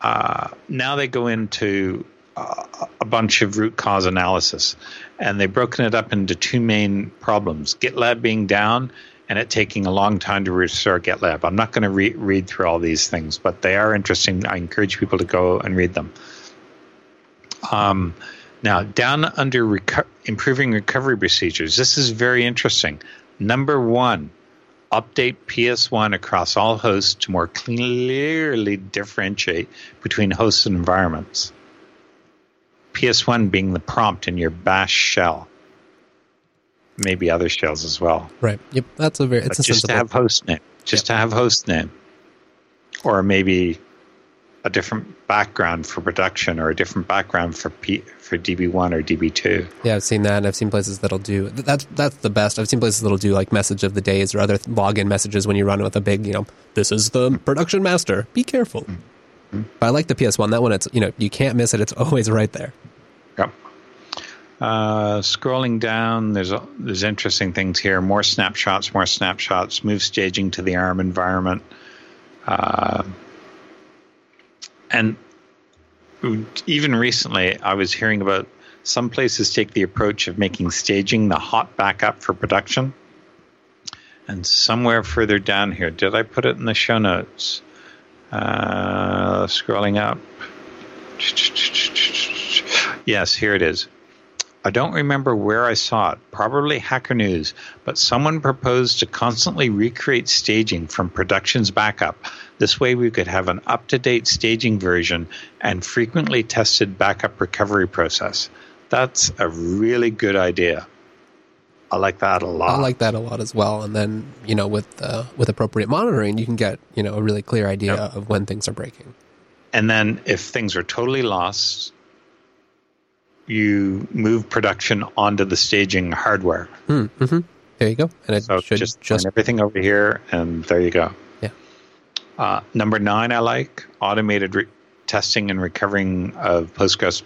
uh, now they go into uh, a bunch of root cause analysis, and they've broken it up into two main problems: GitLab being down and it taking a long time to restore GitLab. I'm not going to re- read through all these things, but they are interesting. I encourage people to go and read them. Um, now, down under reco- improving recovery procedures, this is very interesting. Number one, update PS1 across all hosts to more clearly differentiate between hosts and environments. PS1 being the prompt in your bash shell. Maybe other shells as well. Right. Yep. That's a very, it's just sensible. to have host name. Just to have host name. Or maybe a different background for production or a different background for P, for DB1 or DB2. Yeah, I've seen that, and I've seen places that'll do that's that's the best. I've seen places that'll do like message of the days or other login messages when you run with a big, you know, this is the production master. Be careful. Mm-hmm. But I like the PS one. That one, it's you know, you can't miss it. It's always right there. Yep. Uh, scrolling down, there's a, there's interesting things here. More snapshots, more snapshots. Move staging to the ARM environment, uh, and even recently, I was hearing about some places take the approach of making staging the hot backup for production. And somewhere further down here, did I put it in the show notes? Uh, scrolling up. Yes, here it is. I don't remember where I saw it, probably Hacker News, but someone proposed to constantly recreate staging from production's backup. This way, we could have an up to date staging version and frequently tested backup recovery process. That's a really good idea. I like that a lot. I like that a lot as well. And then you know with uh, with appropriate monitoring, you can get you know a really clear idea Yep. of when things are breaking. And then if things are totally lost, you move production onto the staging hardware. Hmm, hmm There you go. And it So should just, just, everything over here, and there you go. Uh, number nine, I like automated re- testing and recovering of Postgres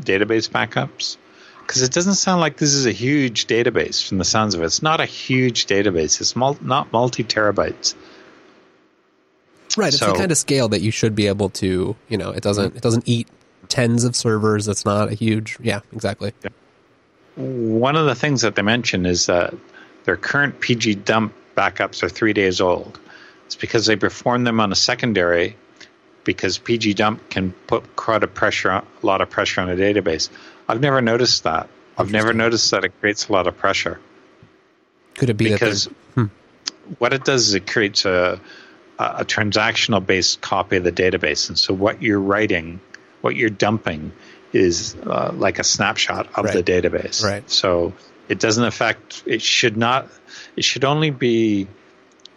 database backups because it doesn't sound like this is a huge database from the sounds of it. It's not a huge database. It's mul- not multi terabytes. right. It's the kind of scale that you should be able to. You know, it doesn't it doesn't eat tens of servers. It's not a huge. Yeah, exactly. One of the things that they mention is that their current PG dump backups are three days old. It's because they perform them on a secondary because PG dump can put quite a pressure, a lot of pressure on a database. I've never noticed that. I've never noticed that it creates a lot of pressure Could it be because there's- what it does is it creates a, a a transactional based copy of the database, and so what you're writing, what you're dumping, is uh, like a snapshot of Right. the database. Right. So it doesn't affect. It should not. It should only be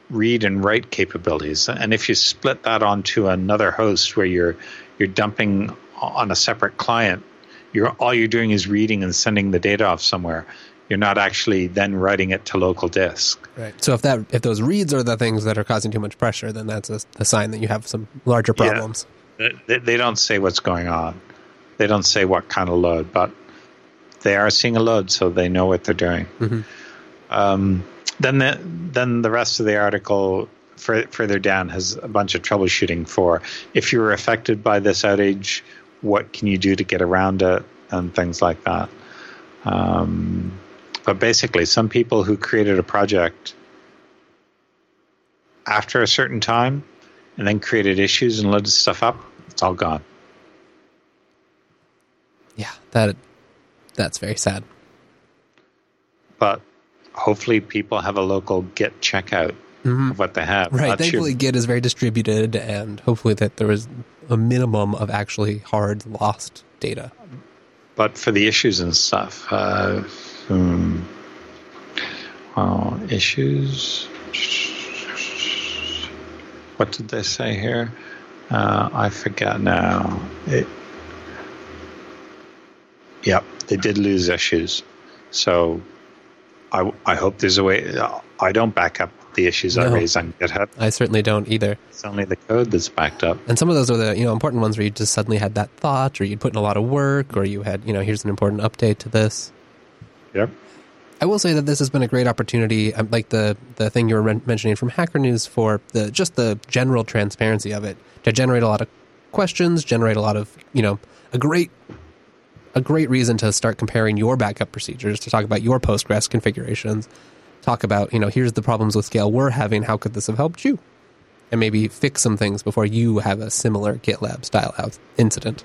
read and write capabilities. And if you split that onto another host where you're you're dumping on a separate client, you're all you're doing is reading and sending the data off somewhere. You're not actually then writing it to local disk. Right. So if that if those reads are the things that are causing too much pressure, then that's a, a sign that you have some larger Yeah. problems. They, they don't say what's going on. They don't say what kind of load, but they are seeing a load, so they know what they're doing. Mhm. Um, then the then the rest of the article fur- further down has a bunch of troubleshooting for if you were affected by this outage, what can you do to get around it, and things like that. Um, but basically, some people who created a project after a certain time and then created issues and loaded stuff up, it's all gone. Yeah, that that's very sad. But hopefully, people have a local Git checkout of what they have. Mm-hmm. Right. Your- Thankfully, Git is very distributed, and hopefully that there is a minimum of actually hard lost data. but for the issues and stuff, uh, hmm, well, issues. What did they say here? Uh, I forget now. It, yep, they did lose issues. So I, I hope there's a way. I don't back up the issues I raise on GitHub. I certainly don't either. It's only the code that's backed up. And some of those are the you know important ones where you just suddenly had that thought, or you'd put in a lot of work, or you had you know here's an important update to this. Yep. I will say that this has been a great opportunity, um, like the the thing you were mentioning from Hacker News for the just the general transparency of it to generate a lot of questions, generate a lot of you know a great a great reason to start comparing your backup procedures to talk about your Postgres configurations, talk about you know here's the problems with scale we're having, how could this have helped you, and maybe fix some things before you have a similar GitLab style out incident.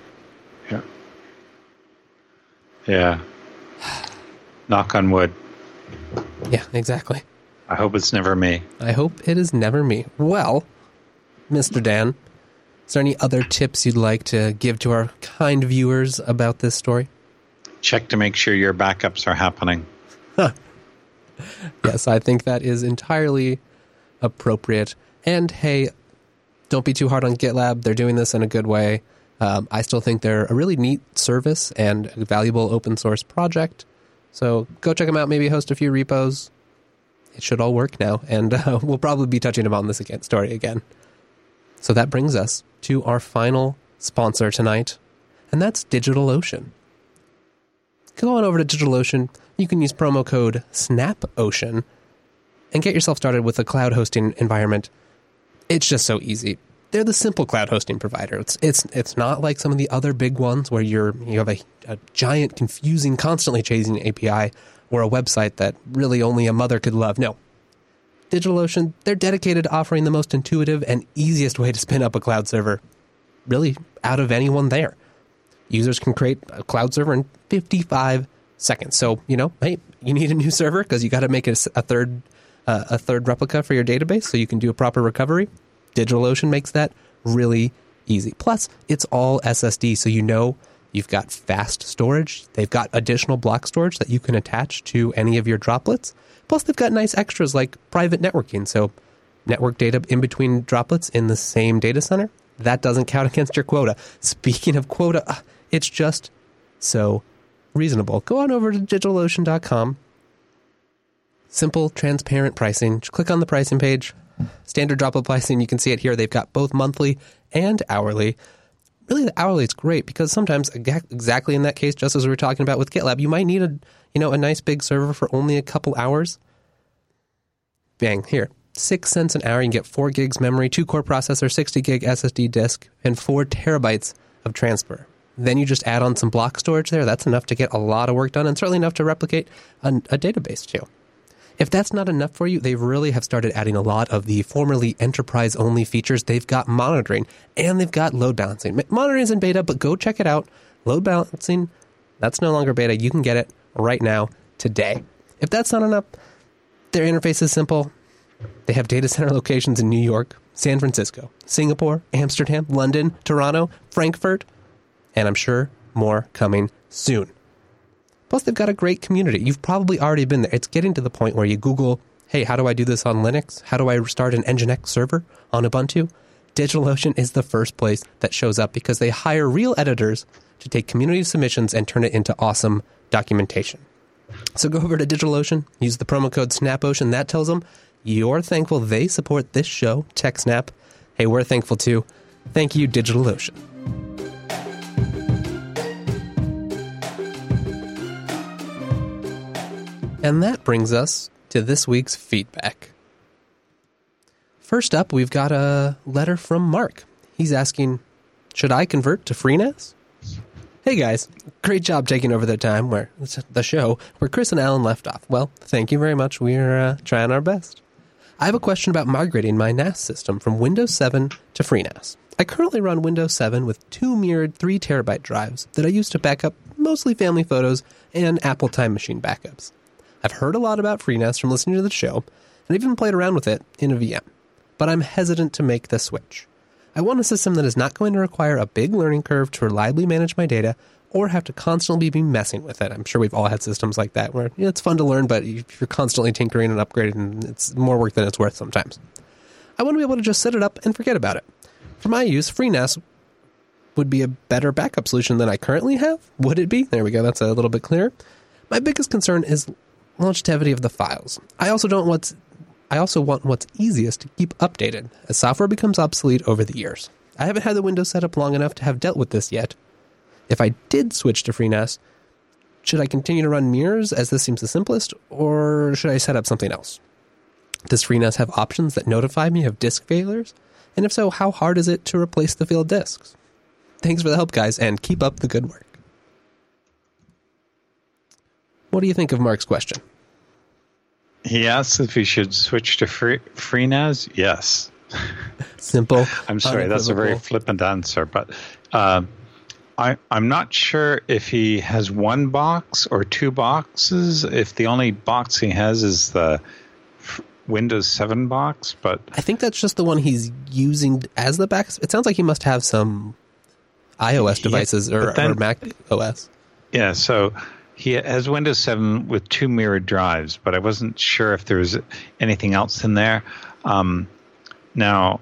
Yeah. Yeah. Knock on wood. Yeah, exactly. I hope it's never me. I hope it is never me. Well, Mr. Dan, is there any other tips you'd like to give to our kind viewers about this story? Check to make sure your backups are happening. Yes, I think that is entirely appropriate. And hey, don't be too hard on GitLab. They're doing this in a good way. Um, I still think they're a really neat service and a valuable open source project. So go check them out. Maybe host a few repos. It should all work now, and uh, we'll probably be touching upon this again, story again. So that brings us to our final sponsor tonight, and that's DigitalOcean. Go on over to DigitalOcean. You can use promo code SNAPOcean and get yourself started with a cloud hosting environment. It's just so easy. They're the simple cloud hosting provider. It's it's it's not like some of the other big ones where you're you have a, a giant, confusing, constantly chasing API or a website that really only a mother could love. No. DigitalOcean, they're dedicated to offering the most intuitive and easiest way to spin up a cloud server, really out of anyone there. Users can create a cloud server in 55 seconds. So, you know, hey, you need a new server because you got to make a third uh, a third replica for your database so you can do a proper recovery. DigitalOcean makes that really easy. Plus, it's all SSD, so you know You've got fast storage. They've got additional block storage that you can attach to any of your droplets. Plus, they've got nice extras like private networking. So, network data in between droplets in the same data center. That doesn't count against your quota. Speaking of quota, uh, it's just so reasonable. Go on over to digitalocean.com. Simple, transparent pricing. Just click on the pricing page. Standard droplet pricing, you can see it here. They've got both monthly and hourly really the hourly is great because sometimes exactly in that case, just as we were talking about with GitLab, you might need a you know a nice big server for only a couple hours. Bang here, six cents an hour. You can get four gigs memory, two core processor, sixty gig SSD disk, and four terabytes of transfer. Then you just add on some block storage there. That's enough to get a lot of work done, and certainly enough to replicate a database too. If that's not enough for you, they really have started adding a lot of the formerly enterprise only features. They've got monitoring and they've got load balancing. Monitoring is in beta, but go check it out. Load balancing, that's no longer beta. You can get it right now, today. If that's not enough, their interface is simple. They have data center locations in New York, San Francisco, Singapore, Amsterdam, London, Toronto, Frankfurt, and I'm sure more coming soon. Plus, they've got a great community. You've probably already been there. It's getting to the point where you Google, hey, how do I do this on Linux? How do I start an Nginx server on Ubuntu? DigitalOcean is the first place that shows up because they hire real editors to take community submissions and turn it into awesome documentation. So go over to DigitalOcean, use the promo code SNAPOcean. That tells them you're thankful they support this show, TechSnap. Hey, we're thankful too. Thank you, DigitalOcean. And that brings us to this week's feedback. First up, we've got a letter from Mark. He's asking, Should I convert to FreeNAS? Hey guys, great job taking over the time where the show where Chris and Allan left off. Well, thank you very much. We're uh, trying our best. I have a question about migrating my NAS system from Windows 7 to FreeNAS. I currently run Windows 7 with two mirrored 3 terabyte drives that I use to back up mostly family photos and Apple Time Machine backups. I've heard a lot about FreeNAS from listening to the show, and even played around with it in a VM, but I'm hesitant to make the switch. I want a system that is not going to require a big learning curve to reliably manage my data or have to constantly be messing with it. I'm sure we've all had systems like that where you know, it's fun to learn, but you're constantly tinkering and upgrading, and it's more work than it's worth sometimes. I want to be able to just set it up and forget about it. For my use, FreeNAS would be a better backup solution than I currently have. Would it be? There we go. That's a little bit clearer. My biggest concern is longevity of the files. I also don't what's I also want what's easiest to keep updated as software becomes obsolete over the years. I haven't had the Windows set up long enough to have dealt with this yet. If I did switch to FreeNAS, should I continue to run mirrors as this seems the simplest, or should I set up something else? Does FreeNAS have options that notify me of disk failures? And if so, how hard is it to replace the failed disks? Thanks for the help, guys, and keep up the good work. What do you think of Mark's question? He asks if he should switch to free FreeNAS. Yes. Simple. I'm sorry, that's a very flippant answer, but uh, I, I'm not sure if he has one box or two boxes. If the only box he has is the Windows 7 box, but I think that's just the one he's using as the back. It sounds like he must have some iOS devices yeah, or, then, or Mac OS. Yeah, so he has Windows 7 with two mirrored drives, but I wasn't sure if there was anything else in there. Um, now,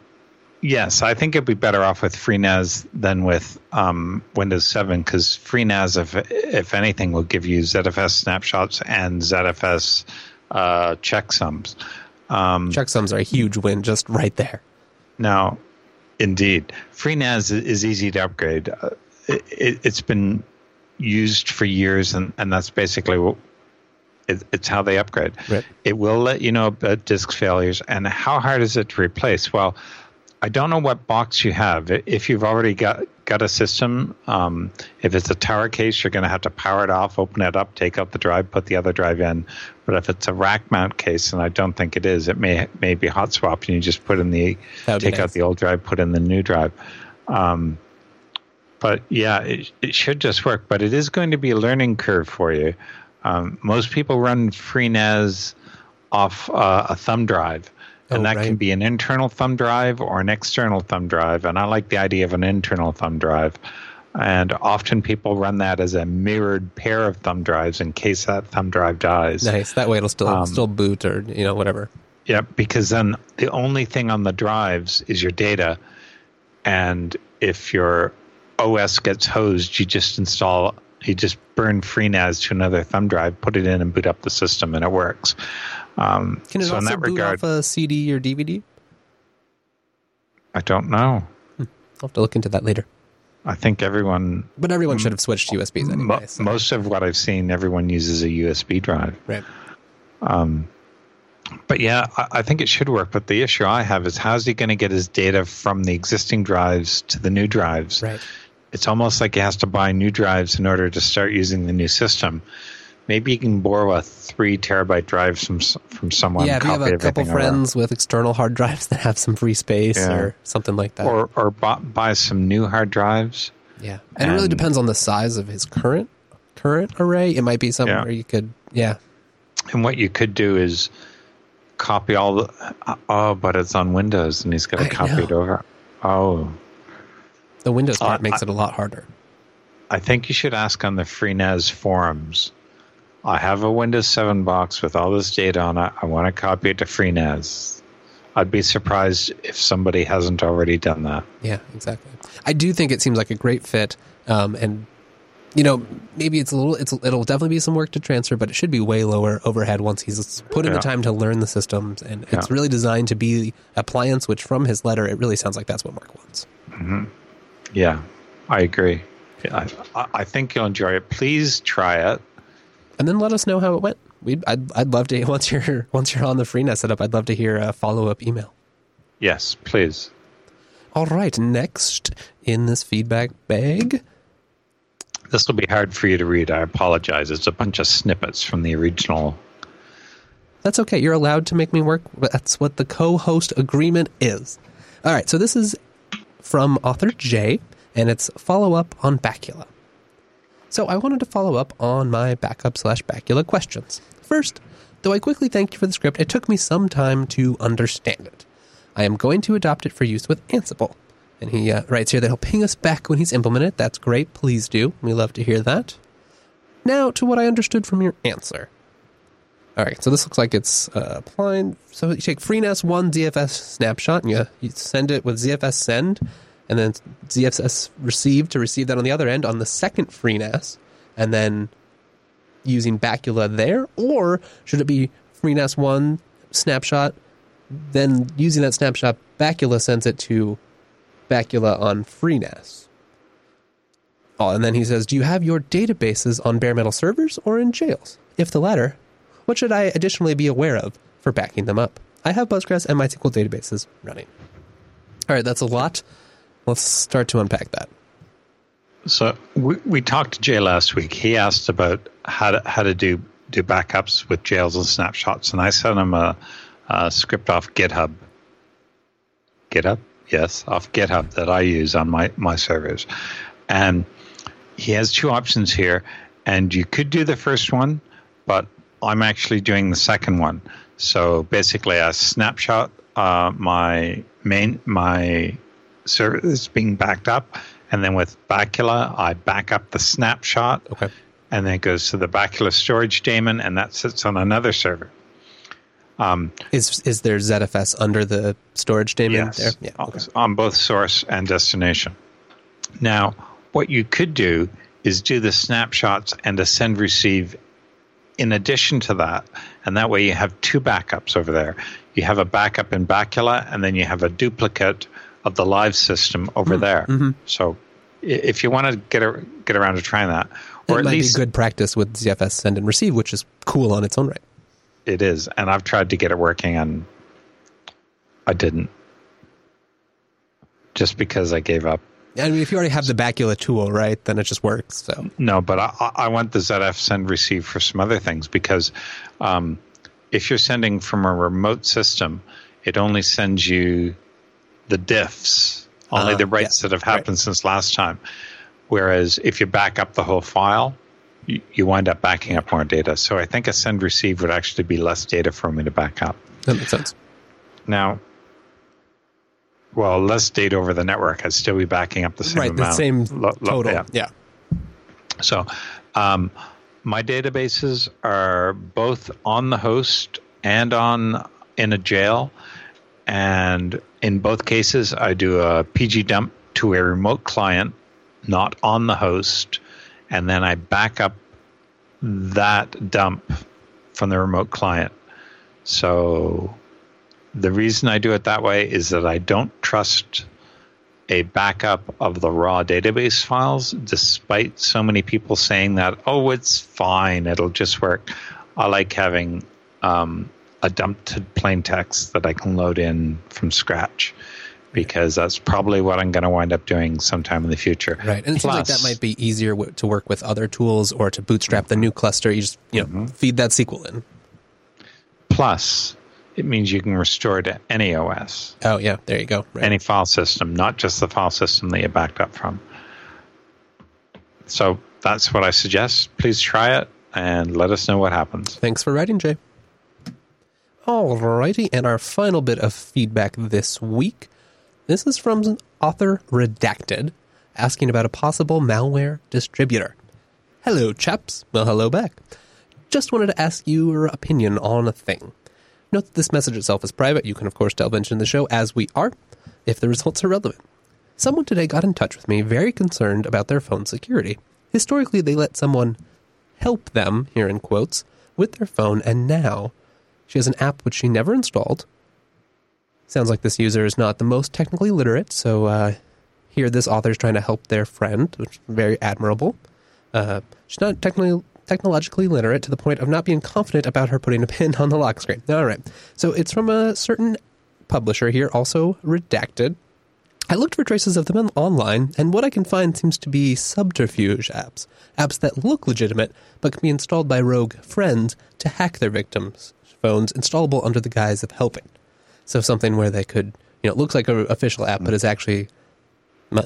yes, I think it'd be better off with FreeNAS than with um, Windows 7 because FreeNAS, if if anything, will give you ZFS snapshots and ZFS uh, checksums. Um, checksums are a huge win, just right there. Now, indeed, FreeNAS is easy to upgrade. Uh, it, has been used for years, and, and that's basically what it, it's how they upgrade. Right. It will let you know about disk failures and how hard is it to replace. Well, I don't know what box you have. If you've already got got a system, um, if it's a tower case, you're going to have to power it off, open it up, take out the drive, put the other drive in. But if it's a rack mount case, and I don't think it is, it may may be hot swap, and you just put in the take nice. out the old drive, put in the new drive. Um, but yeah, it, it should just work. But it is going to be a learning curve for you. Um, most people run FreeNAS off uh, a thumb drive, and oh, that right. can be an internal thumb drive or an external thumb drive. And I like the idea of an internal thumb drive. And often people run that as a mirrored pair of thumb drives in case that thumb drive dies. Nice. That way it'll still Um, still boot or you know whatever. Yep, because then the only thing on the drives is your data. And if your OS gets hosed, you just install, you just burn FreeNAS to another thumb drive, put it in, and boot up the system, and it works. Um, Can it so also boot regard, off a CD or DVD? I don't know. I'll have to look into that later. I think everyone, But everyone should have switched to USBs anyway. so- most of what I've seen, everyone uses a USB drive. right. Um, But yeah, I, I think it should work. But the issue I have is how's he going to get his data from the existing drives to the new drives? Right. It's almost like he has to buy new drives in order to start using the new system. Maybe you can borrow a three terabyte drive from from someone. yeah, if you have a couple over. friends with external hard drives that have some free space Yeah. or something like that. or or bu- buy some new hard drives. yeah. And, it really depends on the size of his current current array. It might be something Yeah. where you could yeah. And what you could do is copy all the. Oh, but it's on Windows, and he's got to copy know. it over. Oh, The Windows part Uh, makes I- it a lot harder. I think you should ask on the FreeNAS forums. I have a Windows 7 box with all this data on it. I want to copy it to FreeNAS. I'd be surprised if somebody hasn't already done that. Yeah, exactly. I do think it seems like a great fit, um, and you know maybe it's a little. It's it'll definitely be some work to transfer, but it should be way lower overhead once he's put in Yeah. the time to learn the systems, and it's really designed to be appliance. Which, from his letter, it really sounds like that's what Mark wants. Yeah, I agree. I, I think you'll enjoy it. Please try it. And then let us know how it went. We'd, I'd I'd love to once you're once you're on the FreeNAS setup. I'd love to hear a follow up email. Yes, please. All right, next in this feedback bag. This will be hard for you to read. I apologize. It's a bunch of snippets from the original. That's okay. You're allowed to make me work. That's what the co-host agreement is. All right. So this is from author Jay, and it's follow up on Bacula. So I wanted to follow up on my backup slash Bacula questions. First, though I quickly thank you for the script, it took me some time to understand it. I am going to adopt it for use with Ansible. And he uh, writes here that he'll ping us back when he's implemented. That's great. Please do. We love to hear that. Now to what I understood from your answer. All right, so this looks like it's uh, applying. So you take FreeNAS one ZFS snapshot and you, you send it with ZFS send, and then ZFS receive to receive that on the other end on the second FreeNAS, and then using Bacula there, or should it be FreeNAS one snapshot, then using that snapshot, Bacula sends it to Bacula on FreeNAS. Oh, and then he says, Do you have your databases on bare metal servers or in jails? If the latter, what should I additionally be aware of for backing them up? I have Postgres and MySQL databases running. All right, that's a lot. Let's start to unpack that. So we, we talked to Jay last week. He asked about how to, how to do do backups with jails and snapshots, and I sent him a, a script off GitHub. GitHub, yes, off GitHub that I use on my my servers, and he has two options here, and you could do the first one, but I'm actually doing the second one. So basically, I snapshot uh, my main my server is being backed up, and then with Bacula, I back up the snapshot, Okay. and then it goes to the Bacula storage daemon, and that sits on another server. Is is there ZFS under the storage daemon Yes, there? Yeah. Okay. on both source and destination. Now, what you could do is do the snapshots and a send receive in addition to that, and that way you have two backups over there. You have a backup in Bacula, and then you have a duplicate of the live system over Hmm. there. Mm-hmm. So, if you want to get a, get around to trying that, or it at might least be good practice with ZFS send and receive, which is cool on its own right. it is, and I've tried to get it working, and I didn't, just because I gave up. I mean, if you already have the Bacula tool, right, then it just works. So No, but I, I- want the ZF send receive for some other things because um, if you're sending from a remote system, it only sends you the diffs, only Ah, the writes yes, that have happened since last time. Whereas if you back up the whole file, you, you wind up backing up more data. So I think a send receive would actually be less data for me to back up. that makes sense. Now, well, less data over the network. I'd still be backing up the same right, amount. the same Lo- lo- total. yeah. yeah. So, um, my databases are both on the host and on in a jail, and in both cases, I do a pg_dump to a remote client, not on the host, and then I back up that dump from the remote client. So, the reason I do it that way is that I don't trust a backup of the raw database files, despite so many people saying that, oh, it's fine, it'll just work. I like having um, a dumped plain text that I can load in from scratch because that's probably what I'm going to wind up doing sometime in the future. Right, and it seems like that might be easier w- to work with other tools or to bootstrap the new cluster. You just you know Mm-hmm. feed that SQL in. Plus, it means you can restore to any OS. Oh yeah, there you go. Right. any file system, not just the file system that you backed up from. So that's what I suggest. Please try it and let us know what happens. Thanks for writing, Jay. Alrighty, and our final bit of feedback this week. This is from author Redacted, asking about a possible malware distributor. Hello, chaps. Well, hello back. Just wanted to ask your opinion on a thing. Note that this message itself is private. You can, of course, delve into the show as we are, if the results are relevant. Someone today got in touch with me very concerned about their phone security. Historically, they let someone help them, here in quotes, with their phone, and now she has an app which she never installed. Sounds like this user is not the most technically literate, so uh, here this author is trying to help their friend, which is very admirable. Uh, she's not technically technologically literate to the point of not being confident about her putting a pin on the lock screen. All right, so it's from a certain publisher here, also redacted. I looked for traces of them online, and what I can find seems to be subterfuge apps. Apps that look legitimate, but can be installed by rogue friends to hack their victims' phones, installable under the guise of helping. So something where they could, you know, it looks like an official app, but is actually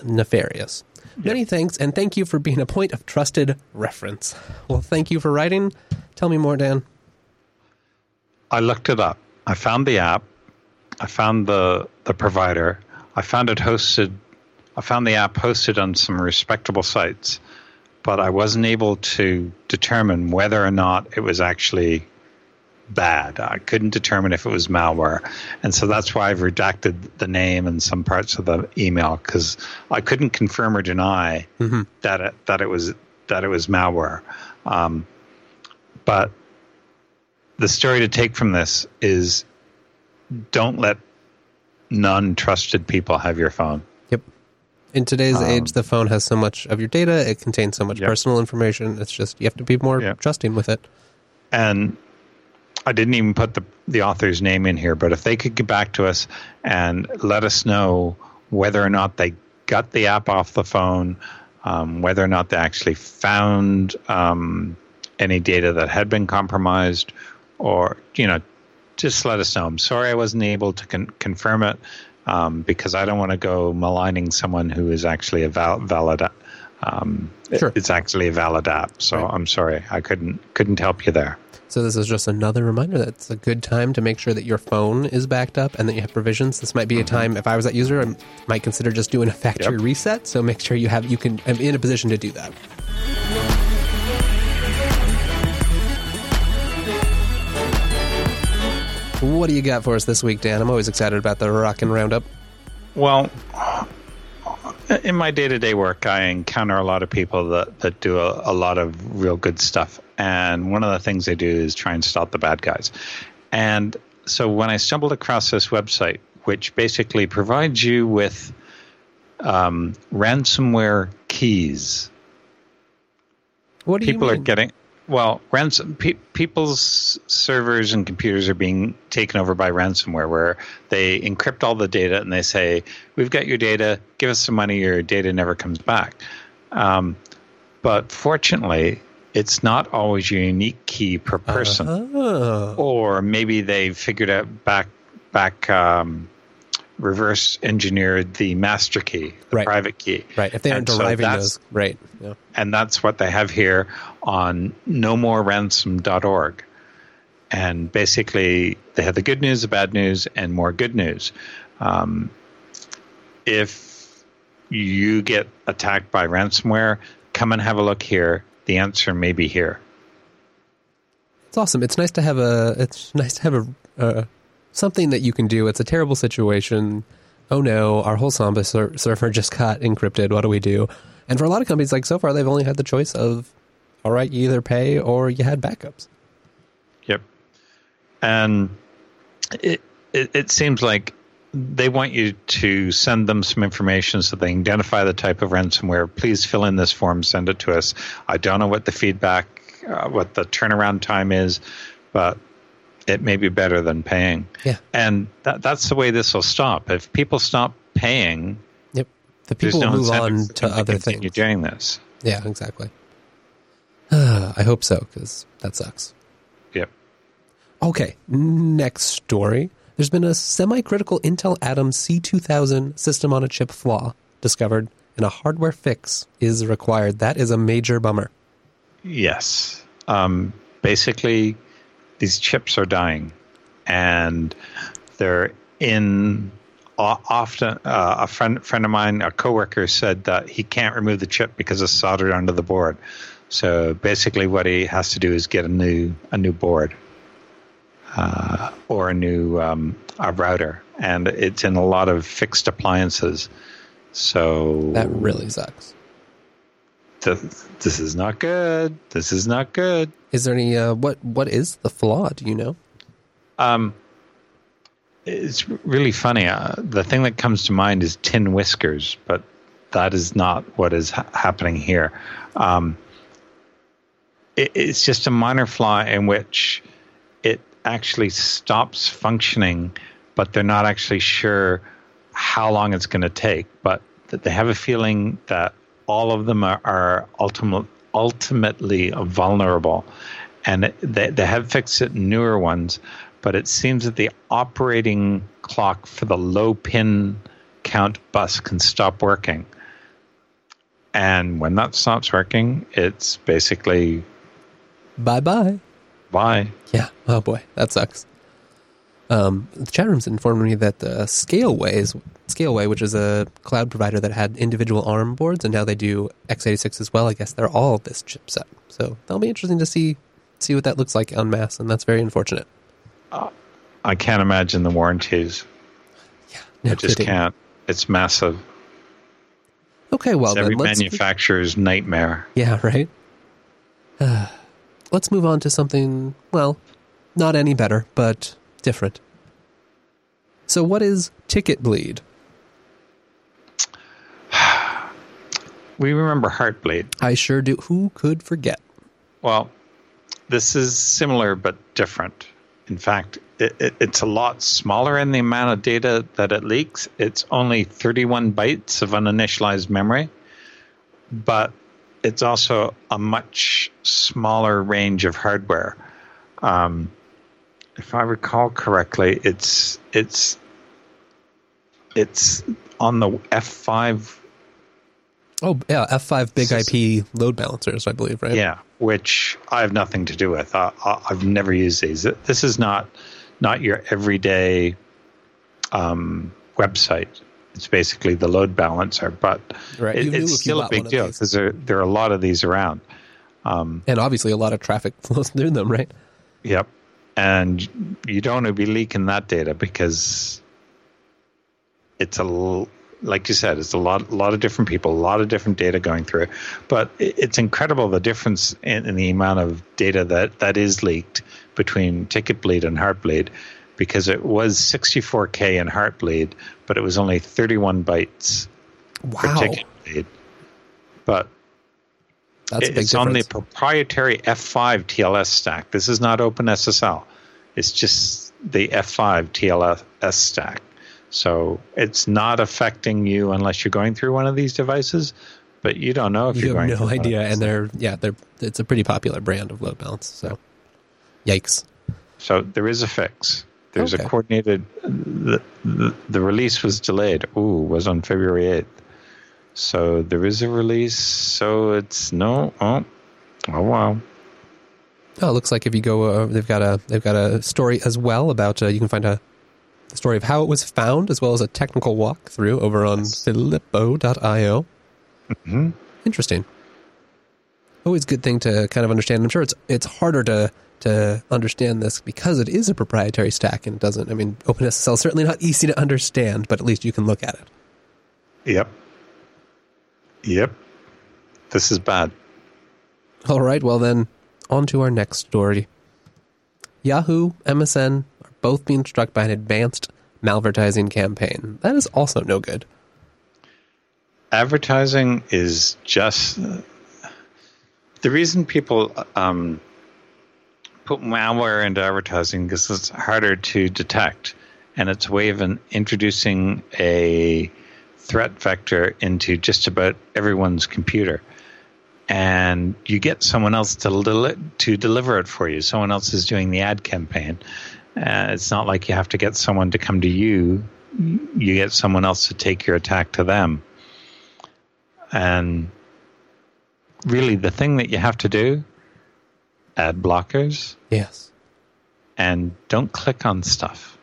nefarious. Many thanks, and thank you for being a point of trusted reference. Well, thank you for writing. Tell me more, Dan. I looked it up. I found the app. I found the the provider. I found it hosted. I found the app hosted on some respectable sites, but I wasn't able to determine whether or not it was actually bad. I couldn't determine if it was malware, and so that's why I've redacted the name and some parts of the email because I couldn't confirm or deny that it that it was that it was malware. Um, but the story to take from this is don't let non trusted people have your phone. Yep. In today's age, the phone has so much of your data. It contains so much Yep. personal information. It's just you have to be more Yep. trusting with it. And I didn't even put the, the author's name in here, but if they could get back to us and let us know whether or not they got the app off the phone, um, whether or not they actually found um, any data that had been compromised, or, you know, just let us know. I'm sorry I wasn't able to con- confirm it um, because I don't want to go maligning someone who is actually a val- valid. Um, Sure. It's actually a valid app, so Right. I'm sorry I couldn't couldn't help you there. So this is just another reminder that it's a good time to make sure that your phone is backed up and that you have provisions. This might be a mm-hmm. time. If I was that user, I might consider just doing a factory Yep. reset. So make sure you have you can I'm in a position to do that. What do you got for us this week, Dan? I'm always excited about the Rockin' Roundup. Well, in my day to day work, I encounter a lot of people that, that do a, a lot of real good stuff. And one of the things they do is try and stop the bad guys. And so when I stumbled across this website, which basically provides you with um, ransomware keys, What do people you are getting well ransom pe- people's servers and computers are being taken over by ransomware where they encrypt all the data and they say we've got your data. Give us some money. Your data never comes back. Um, but fortunately it's not always your unique key per person Oh, or maybe they figured out back back um, reverse engineered the master key the Right. private key right. If they aren't And deriving that's- those, right? Yeah. and that's what they have here on no more nomoreransom.org. And basically, they have the good news, the bad news, and more good news. Um, if you get attacked by ransomware, come and have a look here. The answer may be here. It's awesome. It's nice to have a. It's nice to have a uh, something that you can do. It's a terrible situation. Oh no, our whole Samba ser- server just got encrypted. What do we do? And for a lot of companies, like so far, they've only had the choice of, all right, you either pay or you had backups. Yep. And it, it, it seems like they want you to send them some information so they can identify the type of ransomware. Please fill in this form, send it to us. I don't know what the feedback, uh, what the turnaround time is, but it may be better than paying. Yeah. And that, that's the way this will stop. If people stop paying, Yep. The people no move on to other things. doing this. Yeah, exactly. I hope so because that sucks. Yep. Okay, next story. There's been a semi-critical Intel Atom C2000 system on a chip flaw discovered, and a hardware fix is required. That is a major bummer. Yes. Um, basically, these chips are dying, and they're in. Often, uh, a friend friend of mine, a coworker, said that he can't remove the chip because it's soldered onto the board. So basically, what he has to do is get a new a new board uh, or a new um, a router, and it's in a lot of fixed appliances. So That really sucks. th- this is not good. This is not good. Is there any uh, what what is the flaw? Do you know? Um, it's really funny. Uh, the thing that comes to mind is tin whiskers, but that is not what is ha- happening here. Um, it, it's just a minor flaw in which it actually stops functioning, but they're not actually sure how long it's going to take. But they have a feeling that all of them are, are ultimate, ultimately vulnerable, and they, they have fixed it in newer ones. But it seems that the operating clock for the low pin count bus can stop working. And when that stops working, it's basically Bye bye. Bye. Yeah. Oh boy, that sucks. Um, the chat room's informed me that the Scaleway is Scaleway, which is a cloud provider that had individual ARM boards, and now they do x86 as well. I guess they're all this chipset, so that'll be interesting to see see what that looks like en masse, and that's very unfortunate. I can't imagine the warranties. No I just kidding. can't. It's massive. Okay, well it's every then let's manufacturer's nightmare. yeah, right. Let's move on to something well, not any better, but different. So, what is Ticketbleed? We remember Heartbleed. I sure do. Who could forget? Well, this is similar but different. In fact, it, it, it's a lot smaller in the amount of data that it leaks. It's only 31 bytes of uninitialized memory, but it's also a much smaller range of hardware. Um, if I recall correctly, it's it's it's on the F5 Oh, yeah, F5 BIG-IP load balancers, I believe, right? Yeah, which I have nothing to do with. I, I've never used these. This is not not your everyday um, website. It's basically the load balancer, but Right, it- you knew if it's still a big deal because there there are a lot of these around. Um, and obviously, a lot of traffic flows through them, right? Yep, and you don't want to be leaking that data because it's a like you said, it's a lot, a lot of different people, a lot of different data going through it. But it's incredible the difference in, in the amount of data that that is leaked between Ticketbleed and Heartbleed, because it was 64k in Heartbleed, but it was only 31 bytes Wow, Ticketbleed. But that's a big it's on the proprietary F5 TLS stack. This is not OpenSSL. It's just the F5 TLS stack. So it's not affecting you unless you're going through one of these devices, but you don't know if you you're have going no through one of idea, and they're yeah, they're it's a pretty popular brand of load balance. So, yikes! So there is a fix. There's Okay. a coordinated. The, the, the release was delayed. Ooh, was on February 8th. So there is a release. So it's no. Oh, oh wow. Oh, it looks like if you go, uh, they've got a they've got a story as well about uh, you can find a the story of how it was found, as well as a technical walkthrough over on filippo.io. Mm-hmm. Interesting. Always good thing to kind of understand. I'm sure it's it's harder to to understand this because it is a proprietary stack and it doesn't. I mean, OpenSSL is certainly not easy to understand, but at least you can look at it. Yep. Yep. This is bad. All right, well then, on to our next story. Yahoo, MSN are both being struck by an advanced malvertising campaign. That is also no good. Advertising is just the reason people um, put malware into advertising because it's harder to detect, and it's a way of introducing a threat vector into just about everyone's computer and you get someone else to deli- to deliver it for you. Someone else is doing the ad campaign. Uh, it's not like you have to get someone to come to you. You get someone else to take your attack to them. And really, the thing that you have to do: ad blockers. Yes. And don't click on stuff.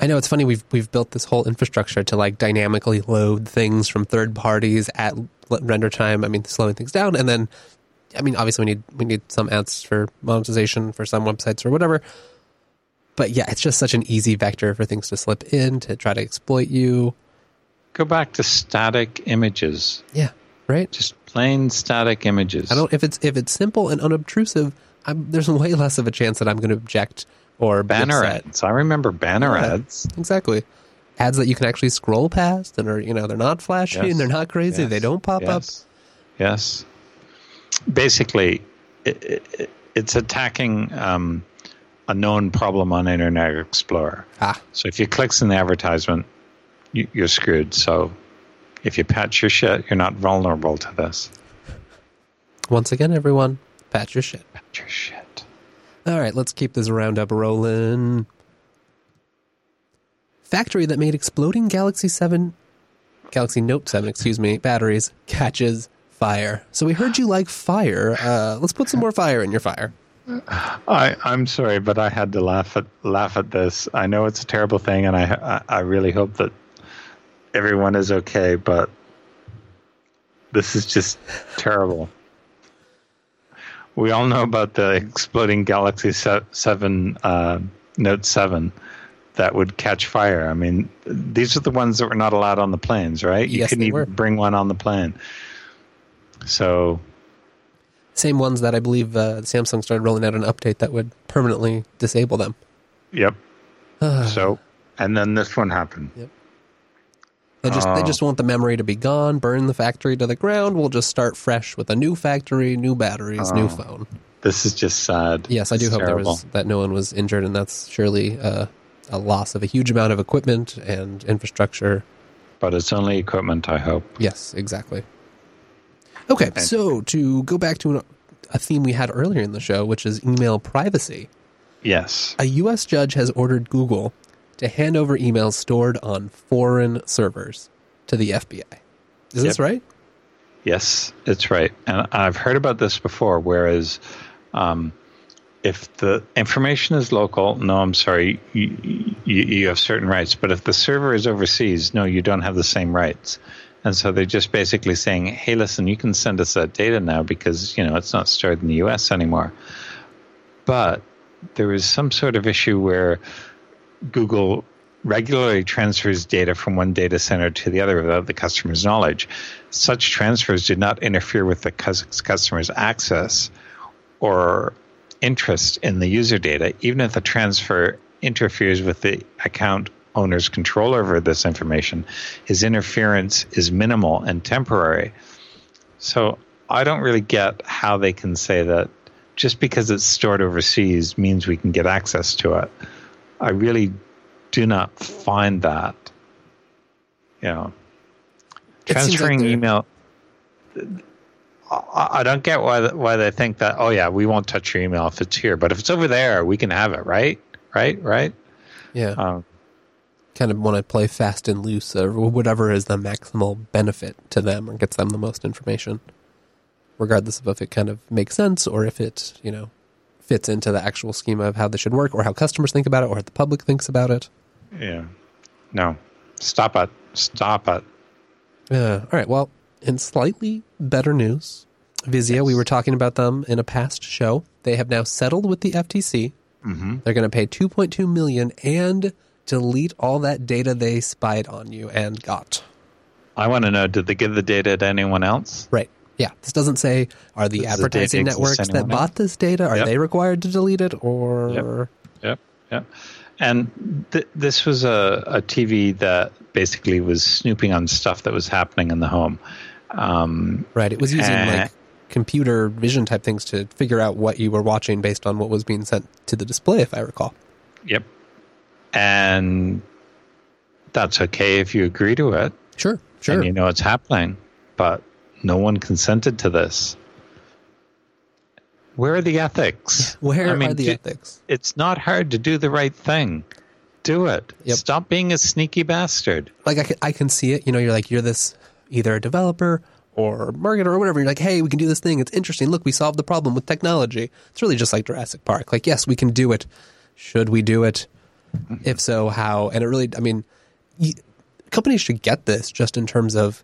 I know it's funny. We've we've built this whole infrastructure to like dynamically load things from third parties at render time. I mean, slowing things down, and then, I mean, obviously we need we need some ads for monetization for some websites or whatever. But yeah, it's just such an easy vector for things to slip in to try to exploit you. Go back to static images. Yeah, right. Just plain static images. I don't if it's if it's simple and unobtrusive. I'm, there's way less of a chance that I'm going to object or banner ads. I remember banner yeah, ads. Exactly. Ads that you can actually scroll past and are you know they're not flashy yes. and they're not crazy. Yes. They don't pop yes. up. Yes. Basically, it, it, it's attacking um, a known problem on Internet Explorer. Ah. So if you click on the advertisement, you, you're screwed. So if you patch your shit, you're not vulnerable to this. Once again, everyone, patch your shit. Patch your shit. All right, let's keep this roundup rolling. Factory that made exploding Galaxy 7, Galaxy Note 7, excuse me, batteries catches fire. So we heard you like fire. Uh, let's put some more fire in your fire. I, I'm sorry, but I had to laugh at laugh at this. I know it's a terrible thing, and I I really hope that everyone is okay. But this is just terrible we all know about the exploding Galaxy 7 uh, Note 7 that would catch fire. I mean, these are the ones that were not allowed on the planes, right? You yes, couldn't even bring one on the plane. So. Same ones that I believe uh, Samsung started rolling out an update that would permanently disable them. Yep. so, and then this one happened. Yep. They just they just want the memory to be gone, burn the factory to the ground. We'll just start fresh with a new factory, new batteries, new phone. This is just sad. Yes, I do it's hope terrible. there was that no one was injured, and that's surely uh, a loss of a huge amount of equipment and infrastructure. But it's only equipment, I hope. Yes, exactly. Okay, and, so to go back to an, a theme we had earlier in the show, which is email privacy. Yes. A U.S. judge has ordered Google to hand over emails stored on foreign servers to the FBI. Is yep. this right? Yes, it's right. And I've heard about this before, whereas um, if the information is local, no, I'm sorry, you, you, you, have certain rights. But if the server is overseas, no, you don't have the same rights. And so they're just basically saying, hey, listen, you can send us that data now because, you know, it's not stored in the US anymore. But there is some sort of issue where Google regularly transfers data from one data center to the other without the customer's knowledge. Such transfers do not interfere with the customer's access or interest in the user data, even if the transfer interferes with the account owner's control over this information. His interference is minimal and temporary. So I don't really get how they can say that just because it's stored overseas means we can get access to it. I really do not find that. You know, transferring like email. I, don't get why why they think that. Oh yeah, we won't touch your email if it's here, but if it's over there, we can have it. Right, right, right. Yeah. Um, kind of want to play fast and loose, or whatever is the maximal benefit to them, or gets them the most information, regardless of if it kind of makes sense or if it you know fits into the actual schema of how this should work or how customers think about it or how the public thinks about it. Yeah. No. Stop it. Stop it. Uh, all right. Well, in slightly better news, Vizio, we were talking about them in a past show. They have now settled with the FTC. Mm-hmm. They're going to pay 2.2 million and delete all that data they spied on you and got. I want to know did they give the data to anyone else? Right. Yeah. This doesn't say are the Does advertising data networks that anywhere bought this data are Yep. they required to delete it or Yep. Yep. And th- this was a, a TV that basically was snooping on stuff that was happening in the home. Um, right? It was using Eh. like computer vision type things to figure out what you were watching based on what was being sent to the display, if I recall. yep. And that's okay if you agree to it Sure. Sure. and you know it's happening, but no one consented to this. Where are the ethics? Where I mean, are the do- ethics? It's not hard to do the right thing. Do it. Yep. Stop being a sneaky bastard. like I can, I can see it. You know, you're like you're this either a developer or marketer or whatever. You're like, hey, we can do this thing. It's interesting. Look, we solved the problem with technology. It's really just like Jurassic Park. Like, yes, we can do it. Should we do it? If so, how? And it really, I mean, companies should get this just in terms of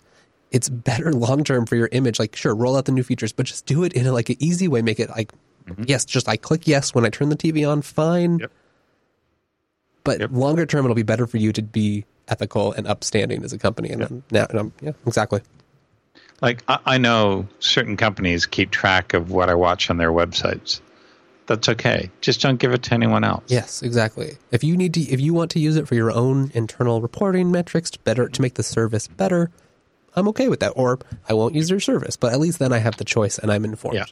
it's better long term for your image. Like, sure, roll out the new features, but just do it in a, like an easy way. Make it like, mm-hmm. yes, just I click yes when I turn the TV on. Fine. Yep. But Yep. longer term, it'll be better for you to be ethical and upstanding as a company. And I'm- now, and I'm, yeah, exactly. Like I, I know certain companies keep track of what I watch on their websites. That's okay. Just don't give it to anyone else. Yes, exactly. If you need to, if you want to use it for your own internal reporting metrics to better to make the service better, I'm okay with that. Or I won't use your service, but at least then I have the choice and I'm informed. Yeah.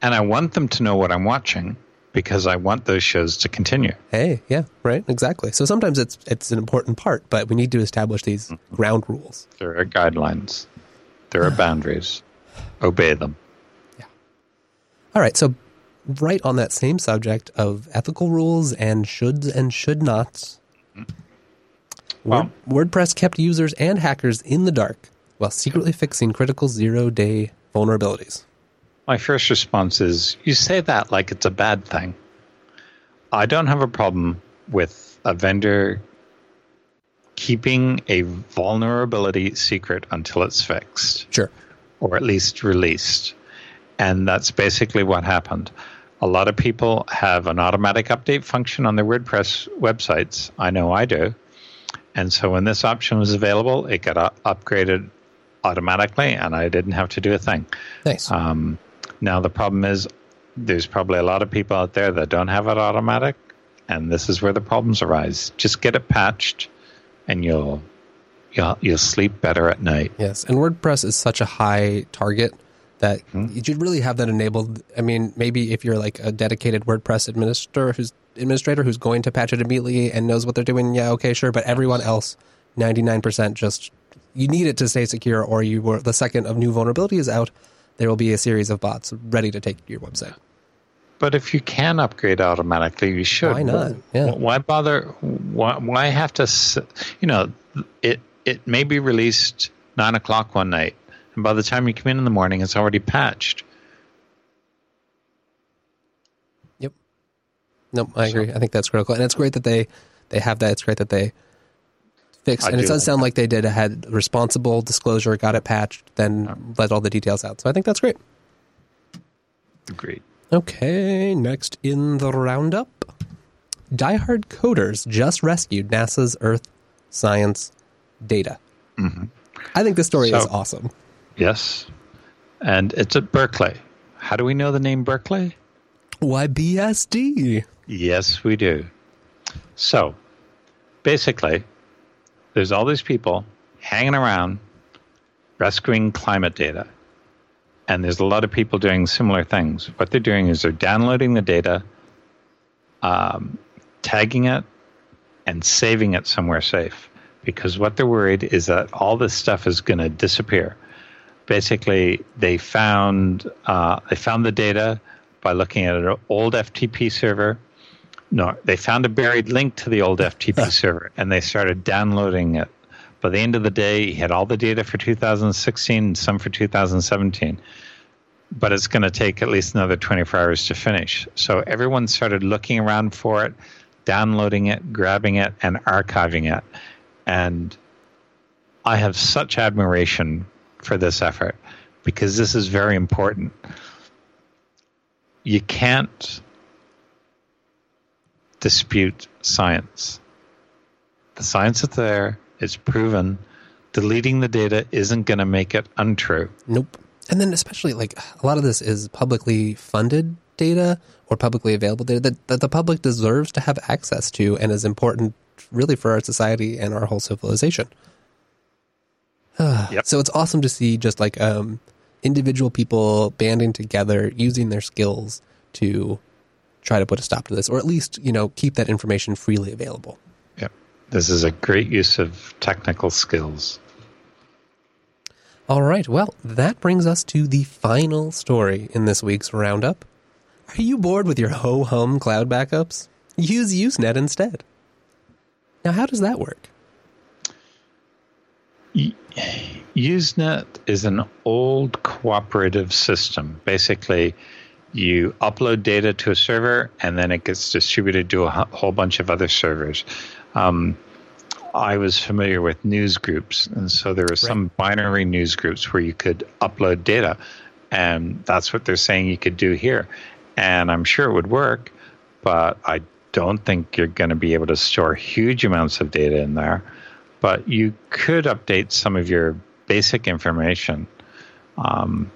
And I want them to know what I'm watching because I want those shows to continue. Hey, yeah, right, exactly. So sometimes it's it's an important part, but we need to establish these Mm-hmm. ground rules. There are guidelines. There are boundaries. Obey them. Yeah. All right, so right on that same subject of ethical rules and shoulds and should nots, Well- WordPress kept users and hackers in the dark while secretly fixing critical zero day vulnerabilities. My first response is you say that like it's a bad thing. I don't have a problem with a vendor keeping a vulnerability secret until it's fixed Sure. or at least released. And that's basically what happened. A lot of people have an automatic update function on their WordPress websites. I know I do. And so when this option was available, it got upgraded automatically, and I didn't have to do a thing. Nice. Um, now the problem is there's probably a lot of people out there that don't have it automatic, and this is where the problems arise. Just get it patched, and you'll you'll you'll sleep better at night. yes. And WordPress is such a high target that Hmm. you should really have that enabled. I mean, maybe if you're like a dedicated WordPress administrator who's administrator who's going to patch it immediately and knows what they're doing, yeah, okay, sure. But everyone else, 99% just you need it to stay secure or you were the second of new vulnerability is out, there will be a series of bots ready to take your website. But if you can upgrade automatically, you should. Why not? Yeah. Why bother? Why, why have to? You know, it it may be released nine o'clock one night, and by the time you come in in the morning, it's already patched. Yep. Nope, I agree. I think that's critical, and it's great that they they have that. It's great that they fixed, I and it does like sound like they did had responsible disclosure, got it patched, then let all the details out. So I think that's great. Agreed. Okay, next in the roundup, diehard coders just rescued NASA's Earth science data. I think this story is Mm-hmm. Awesome. Yes, and it's at Berkeley. How do we know the name Berkeley? Why BSD? Yes, we do. So, basically, there's all these people hanging around rescuing climate data. And there's a lot of people doing similar things. What they're doing is they're downloading the data, um, tagging it, and saving it somewhere safe. Because what they're worried is that all this stuff is going to disappear. Basically, they found uh, they found the data by looking at an old FTP server. No, they found a buried link to the old FTP server, and they started downloading it. By the end of the day, he had all the data for 2016 and some for 2017 but it's going to take at least another 24 hours to finish. So everyone started looking around for it. downloading it, grabbing it, and archiving it. And I have such admiration for this effort because this is very important. You can't dispute science. The science is there, it's proven. Deleting the data isn't going to make it untrue. Nope. And then, especially, like, a lot of this is publicly funded data or publicly available data that, that the public deserves to have access to and is important, really, for our society and our whole civilization. Yep. So it's awesome to see just like um, individual people banding together, using their skills to try to put a stop to this, or at least you know keep that information freely available. Yeah, This is a great use of technical skills. All right, well, that brings us to the final story in this week's roundup. Are you bored with your ho hum cloud backups? Use Usenet instead. Now, how does that work? Usenet is an old cooperative system. Basically, you upload data to a server and then it gets distributed to a whole bunch of other servers. Um, I was familiar with news groups, and so there were some binary news groups where you could upload data, and that's what they're saying you could do here. And I'm sure it would work, but I don't think you're going to be able to store huge amounts of data in there. But you could update some of your basic information. Um,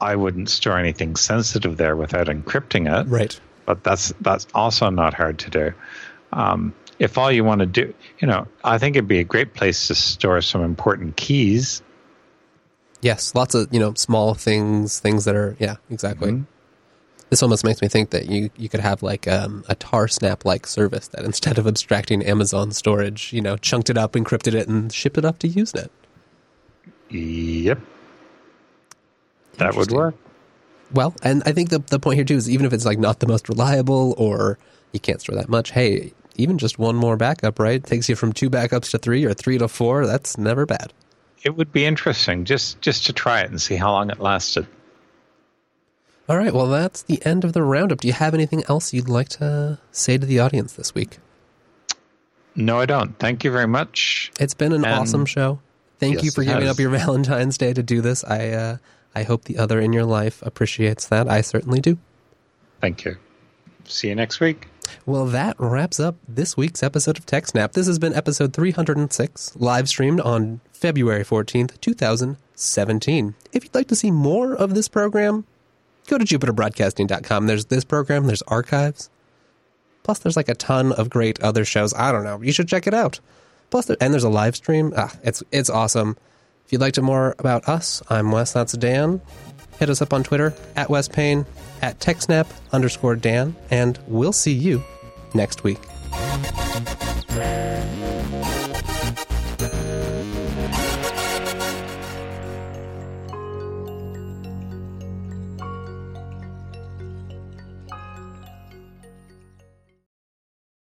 I wouldn't store anything sensitive there without encrypting it. Right. But that's that's also not hard to do. Um, if all you want to do, you know, I think it'd be a great place to store some important keys. Yes, lots of you know small things, things that are yeah, exactly. Mhm. This almost makes me think that you you could have like um, a Tarsnap like service that instead of abstracting Amazon storage, you know, chunked it up, encrypted it, and shipped it up to Usenet. Yep. That would work. Well, and I think the the point here too is even if it's like not the most reliable or you can't store that much, hey, even just one more backup, right? Takes you from two backups to three or three to four. That's never bad. It would be interesting just just to try it and see how long it lasted. All right, well, that's the end of the roundup. Do you have anything else you'd like to say to the audience this week? No, I don't. Thank you very much. It's been an And- awesome show. Thank you for giving up your Valentine's Day to do this. I uh, I hope the other in your life appreciates that. I certainly do. Thank you. See you next week. Well, that wraps up this week's episode of TechSnap. This has been episode 306, live streamed on February 14th, 2017. If you'd like to see more of this program, go to jupiterbroadcasting.com. There's this program, there's archives. Plus, there's like a ton of great other shows. I don't know. You should check it out. Plus, there, and there's a live stream. Ah, it's it's awesome. If you'd like to more about us, I'm Wes, that's Dan. Hit us up on Twitter at Wes Payne, at TechSnap underscore Dan, and we'll see you next week.